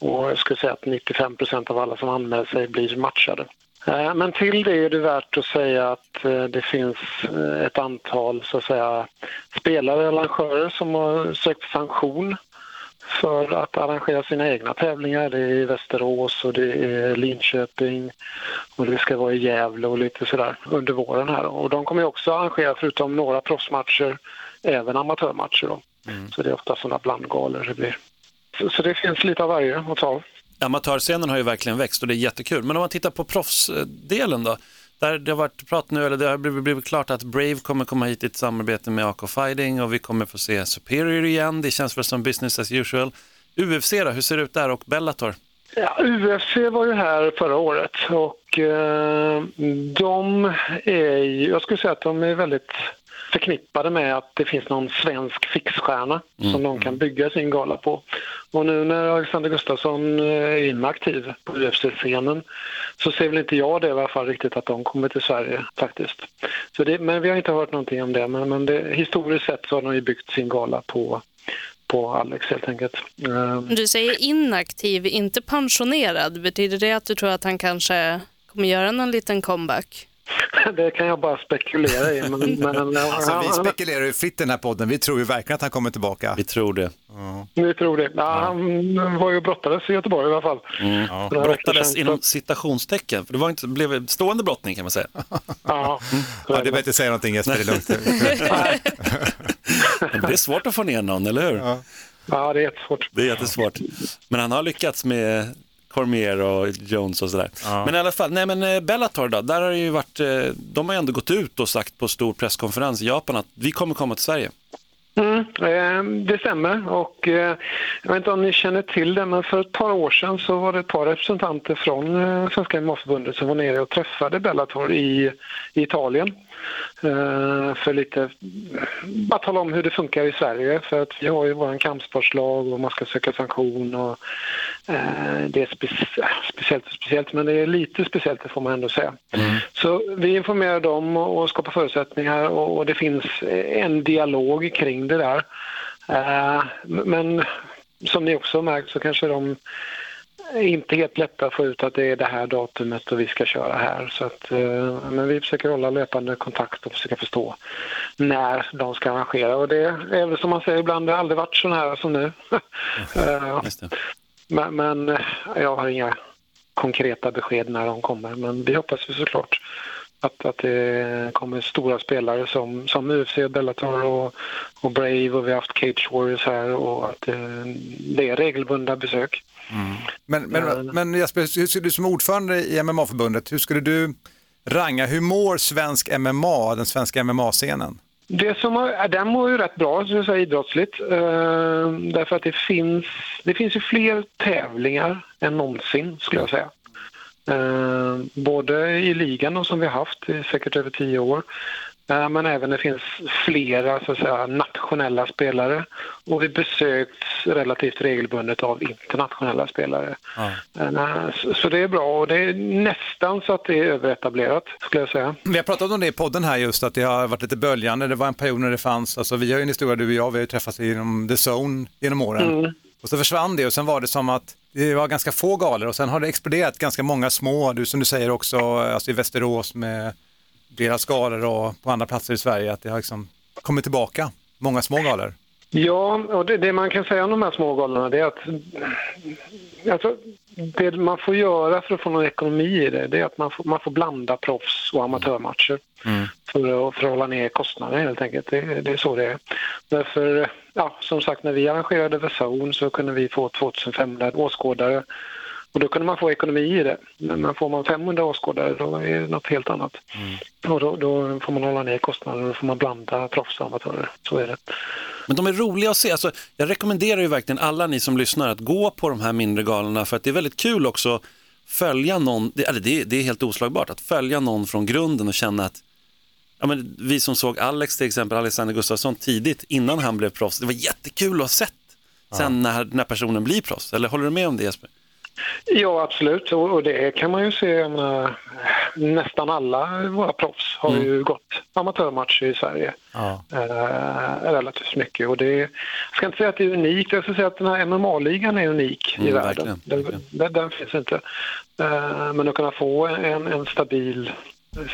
Och jag skulle säga att 95 av alla som anmäler sig blir matchade. Men till det är det värt att säga att det finns ett antal så att säga, spelare och arrangörer som har sökt sanktion för att arrangera sina egna tävlingar. Det är i Västerås och det är Linköping och det ska vara i Gävle och lite sådär under våren här. Och de kommer också arrangera, förutom några proffsmatcher, även amatörmatcher då. Så det är ofta sådana blandgalor det blir. Så, så det finns lite av varje att ta. Amatörscenen har ju verkligen växt och det är jättekul. Men om man tittar på proffsdelen då? Där det har varit prat nu, eller det har blivit, blivit klart att Brave kommer komma hit i ett samarbete med AK Fighting och vi kommer få se Superior igen. Det känns väl som business as usual. UFC då, hur ser det ut där och Bellator? Ja, UFC var ju här förra året och eh, de är ju, jag skulle säga att de är väldigt förknippade med att det finns någon svensk fixstjärna som de kan bygga sin gala på. Och nu när Alexander Gustafsson eh, är inaktiv på UFC-scenen så ser väl inte jag det i alla fall riktigt att de kommer till Sverige faktiskt. Så det, men vi har inte hört någonting om det men, men det, historiskt sett så har de ju byggt sin gala på på Alex helt enkelt. Ehm, du säger inaktiv, inte pensionerad. Betyder det att du tror att han kanske kommer göra någon liten comeback? det kan jag bara spekulera i. Men, men, Alltså, vi spekulerar ju fritt i den här podden. Vi tror ju verkligen att han kommer tillbaka. Vi tror det. Vi tror det. Ja, Han var ju brottades i Göteborg i alla fall. Mm. Veckor Brottades inom citationstecken, för det var inte, blev en stående brottning kan man säga. Ja, Ja, det är bättre att säga någonting Jesper, det är lugnt. Det är svårt att få ner någon, eller hur? ja, det är jättesvårt. Det är jättesvårt. Men han har lyckats med Cormier och Jones och sådär. Men i alla fall, nej men eh, Bellator då, där har det ju varit, eh, de har ju ändå gått ut och sagt på stor presskonferens i Japan att vi kommer komma till Sverige. Mm, eh, det stämmer och jag vet inte om ni känner till det men för ett par år sedan så var det ett par representanter från Svenska MMA-förbundet som var nere och träffade Bellator i, i Italien. Eh, för lite, bara tala om hur det funkar i Sverige för att vi har ju våran kampsportslag och man ska söka sanktion och eh, det är specie- speciellt och speciellt men det är lite speciellt det får man ändå säga. Så vi informerar dem och skapar förutsättningar och, det finns en dialog kring det där. Eh, men som ni också märkt så kanske de inte helt lätta att få ut att det är det här datumet och vi ska köra här. Så att, eh, men vi försöker hålla löpande kontakt och försöka förstå när de ska arrangera. Och det är väl som man säger ibland, det har aldrig varit så här som nu. Eh, men, men eh, jag har inga konkreta besked när de kommer. Men vi hoppas ju såklart att, att det kommer stora spelare som, som UFC, Bellator och, och Brave och vi har haft Cage Warriors här och att det är regelbundna besök. Men, men, men Jesper, hur skulle du som ordförande i MMA-förbundet, hur skulle du ranga, hur mår svensk MMA, den svenska MMA-scenen? Det som har, den mår ju rätt bra, så att säga, idrottsligt. Eh, därför att det finns, det finns ju fler tävlingar än någonsin, skulle jag säga. Eh, både i ligan och som vi har haft i säkert över tio år. Eh, Men även det finns flera så att säga, nationella spelare och vi besöks relativt regelbundet av internationella spelare. Eh, så- det är bra och det är nästan så att det är överetablerat skulle jag säga. Vi har pratat om det i podden här just, att det har varit lite böljande. Det var en period när det fanns, alltså vi har ju en historia du och jag, vi har ju träffats inom The Zone genom åren. Mm. Och så försvann det och sen var det som att det var ganska få galor och sen har det exploderat ganska många små, du som du säger också, alltså i Västerås med flera skalor och på andra platser i Sverige, att det har liksom kommit tillbaka, många små galor. Ja, och det, det man kan säga om de här små galorna det är att alltså, det man får göra för att få någon ekonomi i det, det är att man får, man får blanda proffs och amatörmatcher för att, för att hålla ner kostnaderna helt enkelt. Det, det är så det är. Därför, ja, som sagt, när vi arrangerade The Zone så kunde vi få 2500 åskådare och då kunde man få ekonomi i det. Men får man 500 åskådare då är det något helt annat. Och då, då får man hålla ner kostnaderna och då får man blanda proffs och amatörer. Så är det. Men de är roliga att se. Alltså, jag rekommenderar ju verkligen alla ni som lyssnar att gå på de här mindre galorna för att det är väldigt kul också följa någon, det, eller det, det är helt oslagbart, att följa någon från grunden och känna att ja, men vi som såg Alex till exempel, Alexander Gustafsson tidigt innan han blev proffs, det var jättekul att ha sett sen när, när personen blir proffs. Eller håller du med om det Jesper? Ja, absolut. Och, det kan man ju se. Nästan alla våra proffs har ju gått amatörmatcher i Sverige. Eh, relativt mycket. Och det, jag ska inte säga att det är unikt. Jag ska säga att den här MMA-ligan är unik i Mm, världen. verkligen, Den, den, den finns inte. Eh, men att kunna få en, en stabil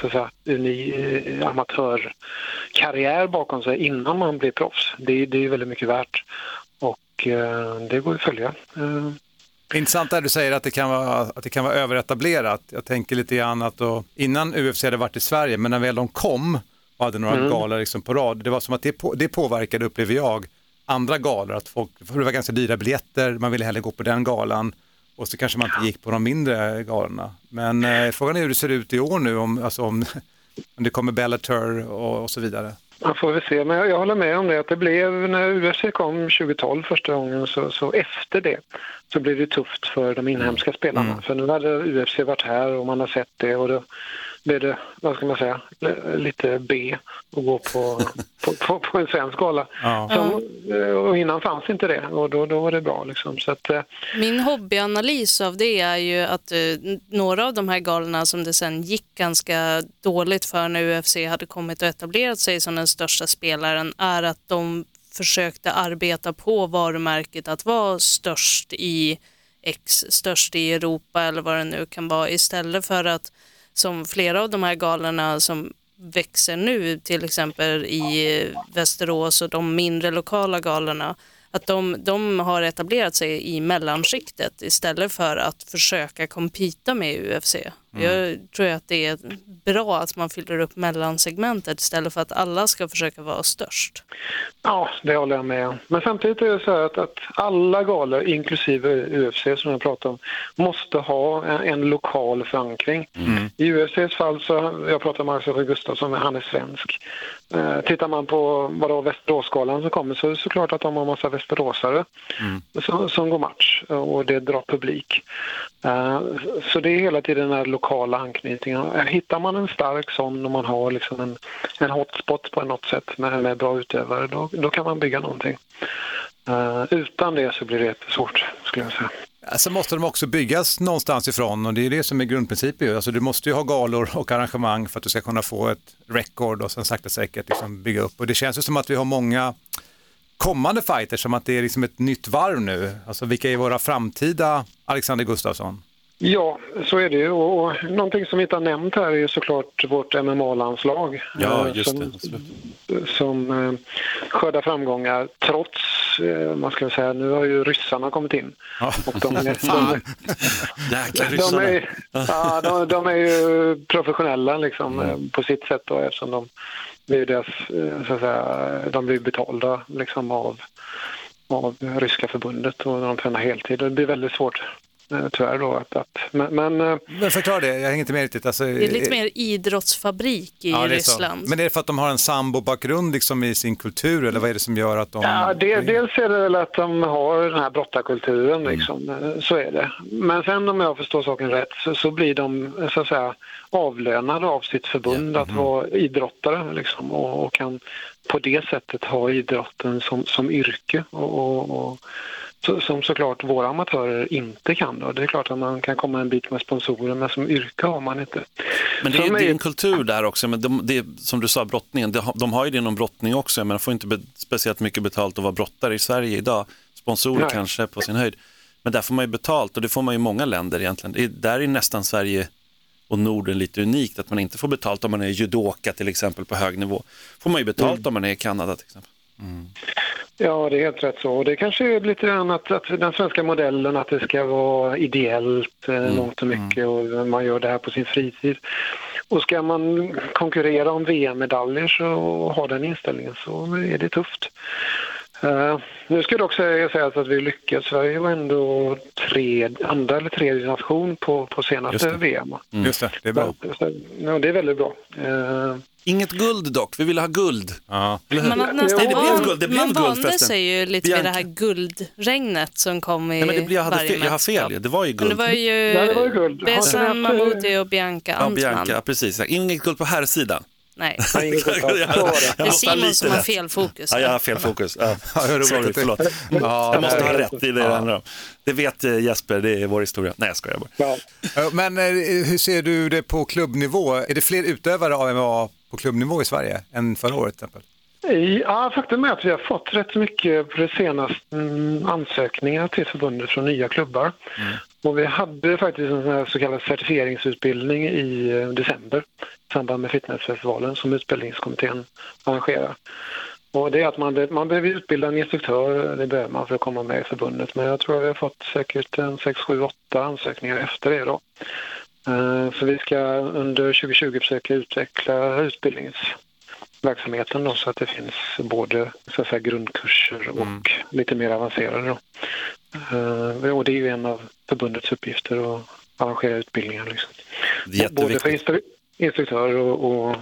så att säga, eh, amatörkarriär bakom sig innan man blir proffs, det, det är väldigt mycket värt. Och eh, det går att följa. Intressant där du säger att det kan vara, att det kan vara överetablerat. Jag tänker lite grann att då, innan UFC hade varit i Sverige, men när väl de kom och hade några Mm. galor liksom på rad, det var som att det, på, det påverkade, upplever jag, andra galor. Att folk, för det var ganska dyra biljetter, man ville hellre gå på den galan och så kanske man inte gick på de mindre galorna. Men eh, frågan är hur det ser ut i år nu, om, alltså om, om det kommer Bellator och, och så vidare. Man får väl se, men jag, jag håller med om det att det blev när UFC kom 2012 första gången så, så efter det så blev det tufft för de inhemska spelarna. För nu hade UFC varit här och man har sett det och då blev det, vad ska man säga, li- lite B att gå på, på, på, på en svensk gala. Ja. Som, och innan fanns inte det och då, då var det bra liksom. Så att, eh, Min hobbyanalys av det är ju att eh, n- några av de här galorna som det sen gick ganska dåligt för när UFC hade kommit och etablerat sig som den största spelaren är att de försökte arbeta på varumärket att vara störst i X, störst i Europa eller vad det nu kan vara istället för att som flera av de här galorna som växer nu, till exempel i Västerås och de mindre lokala galorna, att de, de har etablerat sig i mellanskiktet istället för att försöka kompita med UFC. Jag tror att det är bra att man fyller upp mellansegmentet istället för att alla ska försöka vara störst. Ja, det håller jag med om. Men samtidigt är det så här att, att alla galor, inklusive UFC som jag pratade om, måste ha en, en lokal förankring. I UFCs fall så, jag pratar med Axel Gustafsson, han är svensk. Eh, tittar man på vadå, Västeråsgalan som kommer så är det såklart att de har massa västeråsare som, som går match och det drar publik. Eh, så det är hela tiden den här lokala anknytningen. Hittar man en stark sån och man har liksom en, en hotspot på något sätt med, med bra utövare, då, då kan man bygga någonting. Uh, utan det så blir det jättesvårt, skulle jag säga. Alltså måste de också byggas någonstans ifrån och det är det som är grundprincipen. ju. Alltså du måste ju ha galor och arrangemang för att du ska kunna få ett record och sen sakta säkert liksom bygga upp. Och det känns ju som att vi har många kommande fighters, som att det är liksom ett nytt varv nu. Alltså vilka är våra framtida Alexander Gustafsson? Ja, så är det ju. Och, någonting som vi inte har nämnt här är ju såklart vårt MMA-landslag. Ja, eh, just som, det. Som eh, skördar framgångar trots, eh, man ska säga, nu har ju ryssarna kommit in. Och de, är- de, Fan. Jäkla de, ryssarna. är, ja, de, de är ju professionella liksom, eh, på sitt sätt då, eftersom de blir, deras, eh, så att säga, de blir betalda liksom, av, av ryska förbundet och de tränar heltid. Det blir väldigt svårt eh, tyvärr då. Att, att, men, men, eh, Men förklara det, jag hänger inte med riktigt. Alltså, Det är lite mer idrottsfabrik i Ja, det är så. Ryssland. Men är det för att de har en sambo-bakgrund liksom i sin kultur eller vad är det som gör att de... Ja, det, dels är det väl att de har den här brottarkulturen, liksom. Eh, så är det. Men sen om jag förstår saken rätt så, så blir de eh, så att säga avlönade av sitt förbund att vara idrottare liksom, och, och kan på det sättet ha idrotten som, som yrke. Och, och, och, som såklart våra amatörer inte kan. Då. Det är klart att man kan komma en bit med sponsorer men som yrke har man inte. Men det är, är en kultur där också, men de, det som du sa, brottningen, de, har- de har ju det inom brottning också, men de får inte be, speciellt mycket betalt att vara brottare i Sverige idag. Sponsorer Nej. kanske på sin höjd. Men där får man ju betalt och det får man i många länder egentligen. Det är, där är nästan Sverige och Norden lite unikt, att man inte får betalt om man är judoka till exempel på hög nivå. Får man ju betalt om man är i Kanada till exempel. Ja, det är helt rätt så. Och det kanske är lite grann att, att den svenska modellen att det ska vara ideellt eh, mångt och mycket och man gör det här på sin fritid. Och ska man konkurrera om VM-medaljer så och ha den inställningen så är det tufft. Eh, nu ska det också sägas att vi lyckats. Sverige var ändå tre, andra eller tredje nation på, på senaste Just det. VM. Just det, det är bra. Så, ja, det är väldigt bra. Eh, Inget guld dock, vi ville ha guld. Ja. Man, Nej, det blev guld, det blev man guld vande sig ju lite vid Bianca. det här guldregnet som kom i Nej, men det blir, jag, hade varje fel, jag har fel, ju. det var ju Men det guld. var ju Ja, det var ju guld. Du Besan Mahmoudi och Bianca Ja, Antman. Bianca, ja, precis. Inget guld på här sidan. Nej, guld. Så var det. det är måste Simon lite som har fel fokus. Ja, jag har fel fokus. Ja. Ja, det Sorry, det- förlåt. Ja, jag måste det ha rätt i det det handlar om. Det vet eh, Jesper, det är vår historia. Nej, jag skojar bara. ja. Ja, Men eh, hur ser du det på klubbnivå? Är det fler utövare av MMA på klubbnivå i Sverige än förra året till exempel? Ja, faktum är att vi har fått rätt mycket på det senaste mm, ansökningar till förbundet från nya klubbar. Och vi hade faktiskt en sån här så kallad certifieringsutbildning i eh, december i samband med fitnessfestivalen som utbildningskommittén arrangerar. Och det är att man, man behöver utbilda en instruktör, det behöver man för att komma med i förbundet. Men jag tror att vi har fått säkert en 6, 7, 8 ansökningar efter det då. Eh, Så vi ska under 2020 försöka utveckla utbildningsverksamheten då, så att det finns både så att säga, grundkurser och lite mer avancerade. Då. Eh, Och det är ju en av förbundets uppgifter att arrangera utbildningar. Liksom. Både för jätteviktigt. instru- instruktörer och, och,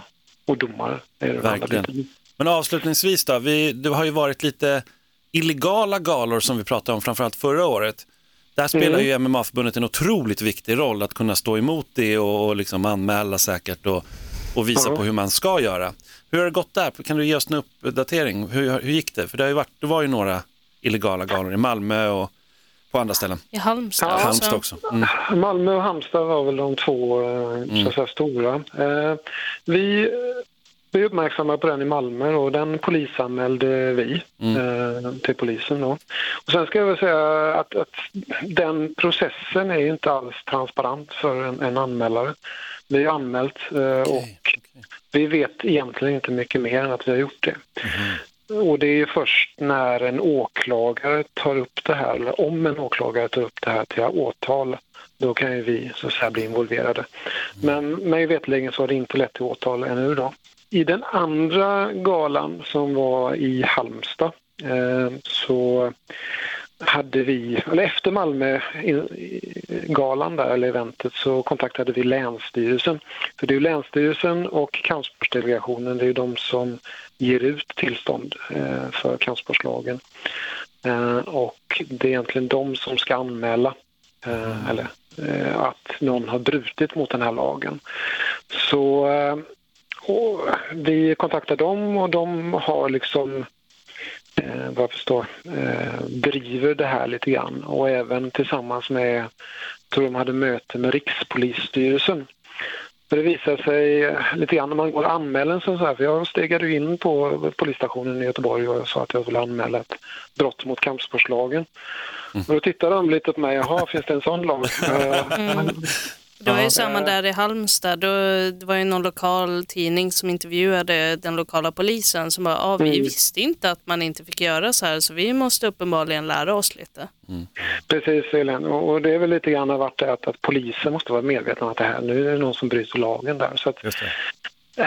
och domare. Verkligen. Men avslutningsvis då, vi, det har ju varit lite illegala galor som vi pratade om framförallt förra året. Där spelar ju MMA-förbundet en otroligt viktig roll att kunna stå emot det och, och liksom anmäla säkert och, och visa Ja. på hur man ska göra. Hur har det gått där? Kan du ge oss en uppdatering? Hur, hur gick det? För det, har ju varit, det var ju några illegala galor i Malmö och på andra ställen. I Halmstad. Ja, Halmstad också. Mm. Malmö och Halmstad var väl de två eh, så att säga, stora. Eh, vi, vi uppmärksammade på den i Malmö och den polisanmälde vi eh, till polisen. Då. Och sen ska jag väl säga att, att den processen är inte alls transparent för en, en anmälare. Vi har anmält eh, och vi vet egentligen inte mycket mer än att vi har gjort det. Och det är ju först när en åklagare tar upp det här, eller om en åklagare tar upp det här till åtal, då kan ju vi så att säga bli involverade. Men mig veterligen så har det inte lett till åtal ännu då. I den andra galan som var i Halmstad eh, så hade vi, eller efter Malmö-galan där, eller eventet, så kontaktade vi Länsstyrelsen. För det är ju Länsstyrelsen och kampsportsdelegationen, det är ju de som ger ut tillstånd eh, för kampsportslagen. Eh, och det är egentligen de som ska anmäla eh, eller, att någon har brutit mot den här lagen. Så och vi kontaktar dem och de har liksom eh, vad jag förstår, eh, driver det här lite grann och även tillsammans med, tror de hade möte med Rikspolisstyrelsen. För det visar sig eh, lite grann när man går och anmäler sån här, för jag stegade in på polisstationen i Göteborg och sa att jag ville anmäla ett brott mot kampsportslagen. Och då tittade de lite på mig, jaha, finns det en sån lag? Det var ju samma där i Halmstad. Då, det var ju någon lokal tidning som intervjuade den lokala polisen som bara, ah, vi Mm. visste inte att man inte fick göra så här så vi måste uppenbarligen lära oss lite. Precis, Elin. Och det är väl lite grann har varit det att, att polisen måste vara medvetna om att det här, nu är det någon som bryter lagen där. Så att, Just det.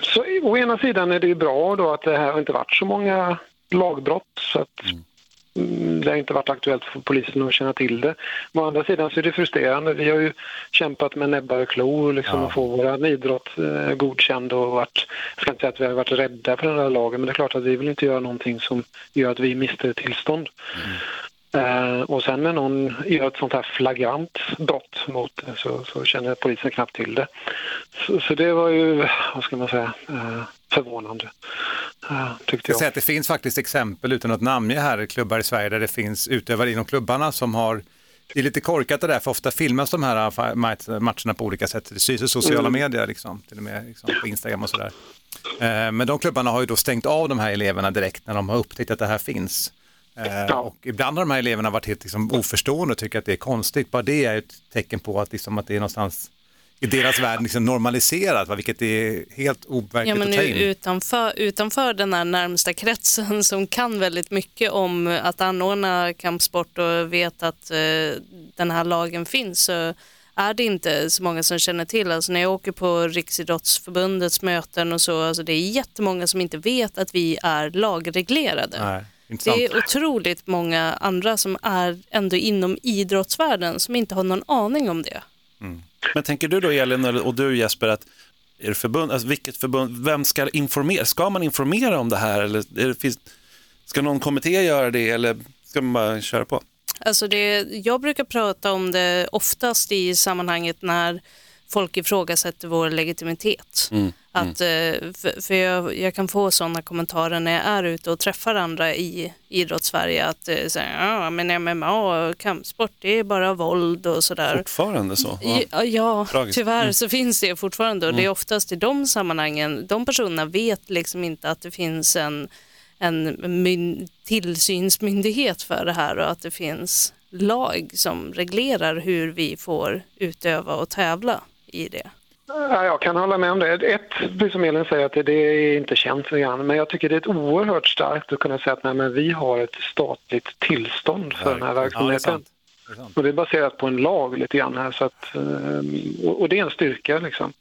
Så å ena sidan är det ju bra då att det här har inte varit så många lagbrott så att mm, det har inte varit aktuellt för polisen att känna till det. Men å andra sidan så är det frustrerande. Vi har ju kämpat med näbbar och klor liksom, att få vår idrott eh, godkänd och varit, jag ska inte säga att vi har varit rädda för den här lagen men det är klart att vi vill inte göra någonting som gör att vi mister tillstånd. Eh, och sen när någon gör ett sånt här flagrant brott mot det så, så känner polisen knappt till det. Så, så det var ju, vad ska man säga, eh, förvånande. Tyckte Jag jag. att det finns faktiskt exempel utan att namnge här, klubbar i Sverige där det finns utövare inom klubbarna som har det är lite korkat det där, för ofta filmas de här matcherna på olika sätt. Det syns i sociala Mm. medier, liksom, till och med liksom, på Instagram och sådär. Eh, Men de klubbarna har ju då stängt av de här eleverna direkt när de har upptäckt att det här finns. Eh, Och ibland har de här eleverna varit helt liksom, oförstående och tycker att det är konstigt. Bara det är ett tecken på att, liksom, att det är någonstans i deras värld liksom normaliserat, va? vilket är helt Ja, overkligt men att ta in. utanför, utanför den här närmsta kretsen som kan väldigt mycket om att anordna kampsport och vet att eh, den här lagen finns så är det inte så många som känner till. Alltså när jag åker på Riksidrottsförbundets möten och så, alltså det är jättemånga som inte vet att vi är lagreglerade. Nej, intressant. Det är otroligt många andra som är ändå inom idrottsvärlden som inte har någon aning om det. Men tänker du då Elin och du Jesper att är det förbund, alltså vilket förbund, vem ska informera? Ska man informera om det här eller är det, finns, ska någon kommitté göra det eller ska man bara köra på? Alltså det, jag brukar prata om det oftast i sammanhanget när folk ifrågasätter vår legitimitet. Mm. Att, eh, för för jag, jag kan få sådana kommentarer när jag är ute och träffar andra i idrottssverige att eh, säga, ja men MMA och kampsport det är bara våld och sådär. Fortfarande så? Ja, ja tyvärr Mm. så finns det fortfarande och det är Mm. oftast i de sammanhangen, de personerna vet liksom inte att det finns en, en myn, tillsynsmyndighet för det här och att det finns lag som reglerar hur vi får utöva och tävla i det. Ja, jag kan hålla med om det. Ett, precis som Elin säger, att det, det är inte känt så grann. Men jag tycker det är ett oerhört starkt att kunna säga att nej, vi har ett statligt tillstånd för den här Ja, det är verksamheten. sant. Det är sant. och det är baserat på en lag lite grann här. Så att, eh, och det är en styrka liksom.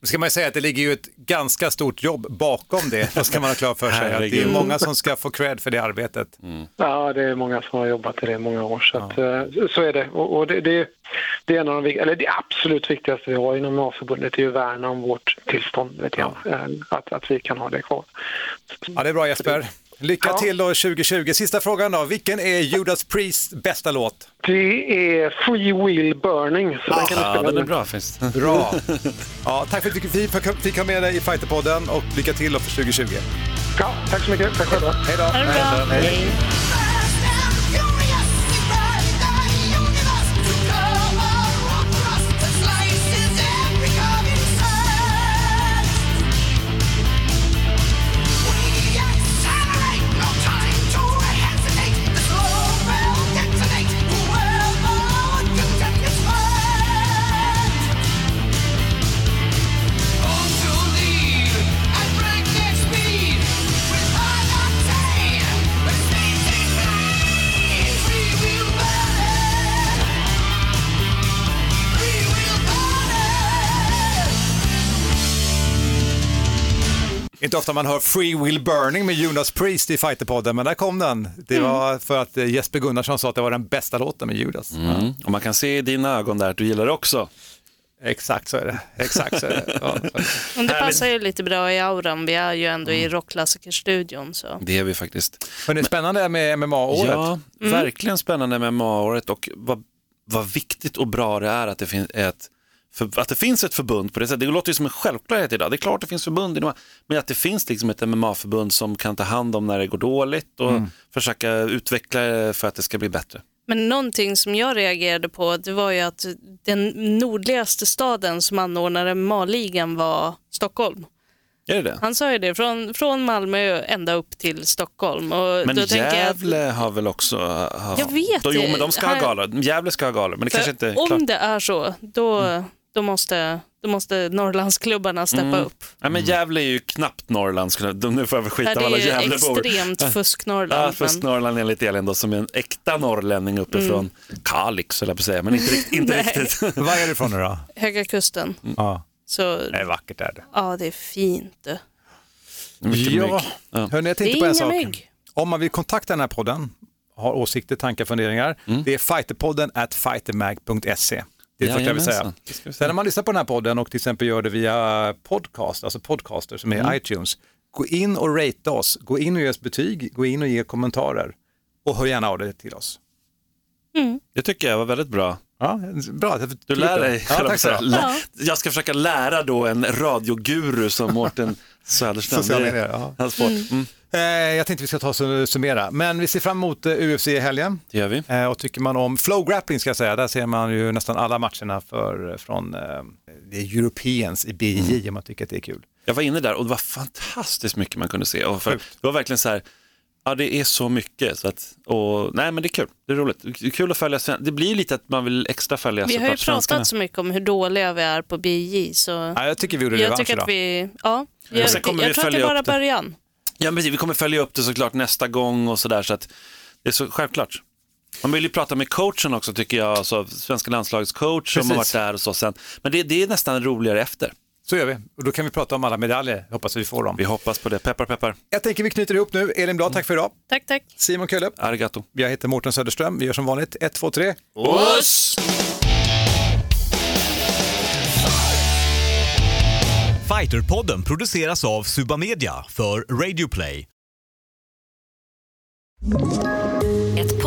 Nu ska man säga att det ligger ju ett ganska stort jobb bakom det, då ska man ha klart för sig. Att det är många som ska få cred för det arbetet. Ja, det är många som har jobbat i det i många år. Så, att, eh, så är det. Och, och det, det, det är en av de, eller det absolut viktigaste vi har inom A-förbundet är ju att värna om vårt tillstånd. Lite grann. Eh, Att, att vi kan ha det kvar. Ja, det är bra Jesper. Lycka Ja. till då 2020. Sista frågan då. Vilken är Judas Priests bästa låt? Det är Free Will Burning. Så den kan du Ja, den är bra faktiskt. Bra. Ja, tack för att vi fick- fick ha med dig i Fighterpodden och lycka till då för 2020. Ja, tack så mycket. Tack själva. Hej då. Det bra. Hej. Inte ofta man hör Free Will Burning med Jonas Priest i Fighterpodden, men där kom den. Det var för att eh, Jesper Gunnarsson sa att det var den bästa låten med Judas. Mm. Och man kan se i dina ögon där att du gillar det också. Exakt så är det. Exakt så är det. Ja. Men det passar ju lite bra i auran, vi är ju ändå i rockklassikerstudion så. Det är vi faktiskt. Men det är spännande med MMA-året. Ja, verkligen spännande med MMA-året och vad, vad viktigt och bra det är att det, finns ett, för, att det finns ett förbund på det sättet. Det låter ju som en självklarhet idag. Det är klart det finns förbund men att det finns liksom ett MMA-förbund som kan ta hand om när det går dåligt och försöka utveckla det för att det ska bli bättre. Men någonting som jag reagerade på det var ju att den nordligaste staden som anordnade MMA-ligan var Stockholm. Är det det? Han sa ju det, från, från Malmö ända upp till Stockholm. Och Men då jag att- Gävle har väl också... Ha, Jag vet då, Jo, men de ska ha Här- galor. Gävle ska ha galor, men det kanske inte är om klart. det är så, då, då, måste, då måste Norrlandsklubbarna steppa Mm. upp. Ja, men Gävle är ju knappt Norrland. skulle- de- Nu får jag väl skita av det alla är ju Gävlebor. extremt fusk-Norrland, Ja, fusk-Norrland enligt Elin då, som är en äkta norrlänning uppifrån Kalix, höll jag på att säga, men inte, rikt- inte riktigt. Var är du ifrån nu då? Höga kusten. Ja. Så, Det är vackert är det. ja, det är fint. Mycket ja, mygg. Ja. hörni, jag Det är tänkte på en sak. mygg. Om man vill kontakta den här podden har åsikter, tankar, funderingar. Det är fighterpodden at fightermag.se. Det är det första jag vill säga. Vi. Sen när man lyssnar på den här podden och till exempel gör det via podcast, alltså podcaster som är Mm. iTunes, gå in och rate oss, gå in och ge oss betyg, gå in och ge kommentarer och hör gärna av dig till oss. Det tycker jag var väldigt bra. Ja, bra. Du lär dig. Ja, tack så. Lä- Jag ska försöka lära då en radioguru som Mårten Söderström. Sociala medier, ja. sport. Mm. Eh, jag tänkte vi ska ta och summera, men vi ser fram emot eh, UFC i helgen. Det gör vi. Eh, och tycker man om flow grappling ska jag säga, där ser man ju nästan alla matcherna för, från eh, det är Europeans i BJ Mm. om man tycker att det är kul. Jag var inne där och det var fantastiskt mycket man kunde se. Och för, det var verkligen så här, ja det är så mycket. Så att, och, nej men det är kul, det är roligt. Det är kul att följa, sven- det blir lite att man vill extra följa Vi har ju såklart svenskarna. pratat så mycket om hur dåliga vi är på BJ så Ja, jag tycker vi gjorde revansch idag. att vi, ja, Och jag, sen kommer jag vi tror att det är bara början. Ja, men precis, vi kommer följa upp det såklart nästa gång och sådär. Så att det är så självklart. Man vill ju prata med coachen också tycker jag, alltså svenska landslagets coach som har varit där och så sen. Men det, det är nästan roligare efter. Så gör vi, och då kan vi prata om alla medaljer, hoppas vi får dem. Vi hoppas på det, peppar peppar. Jag tänker vi knyter ihop nu, Elin Blad, tack för idag. Tack, tack. Simon Kölle, Arigato. jag heter Mårten Söderström, vi gör som vanligt 1, 2, 3. Oss! Fighterpodden produceras av Suba Media för Radio Play.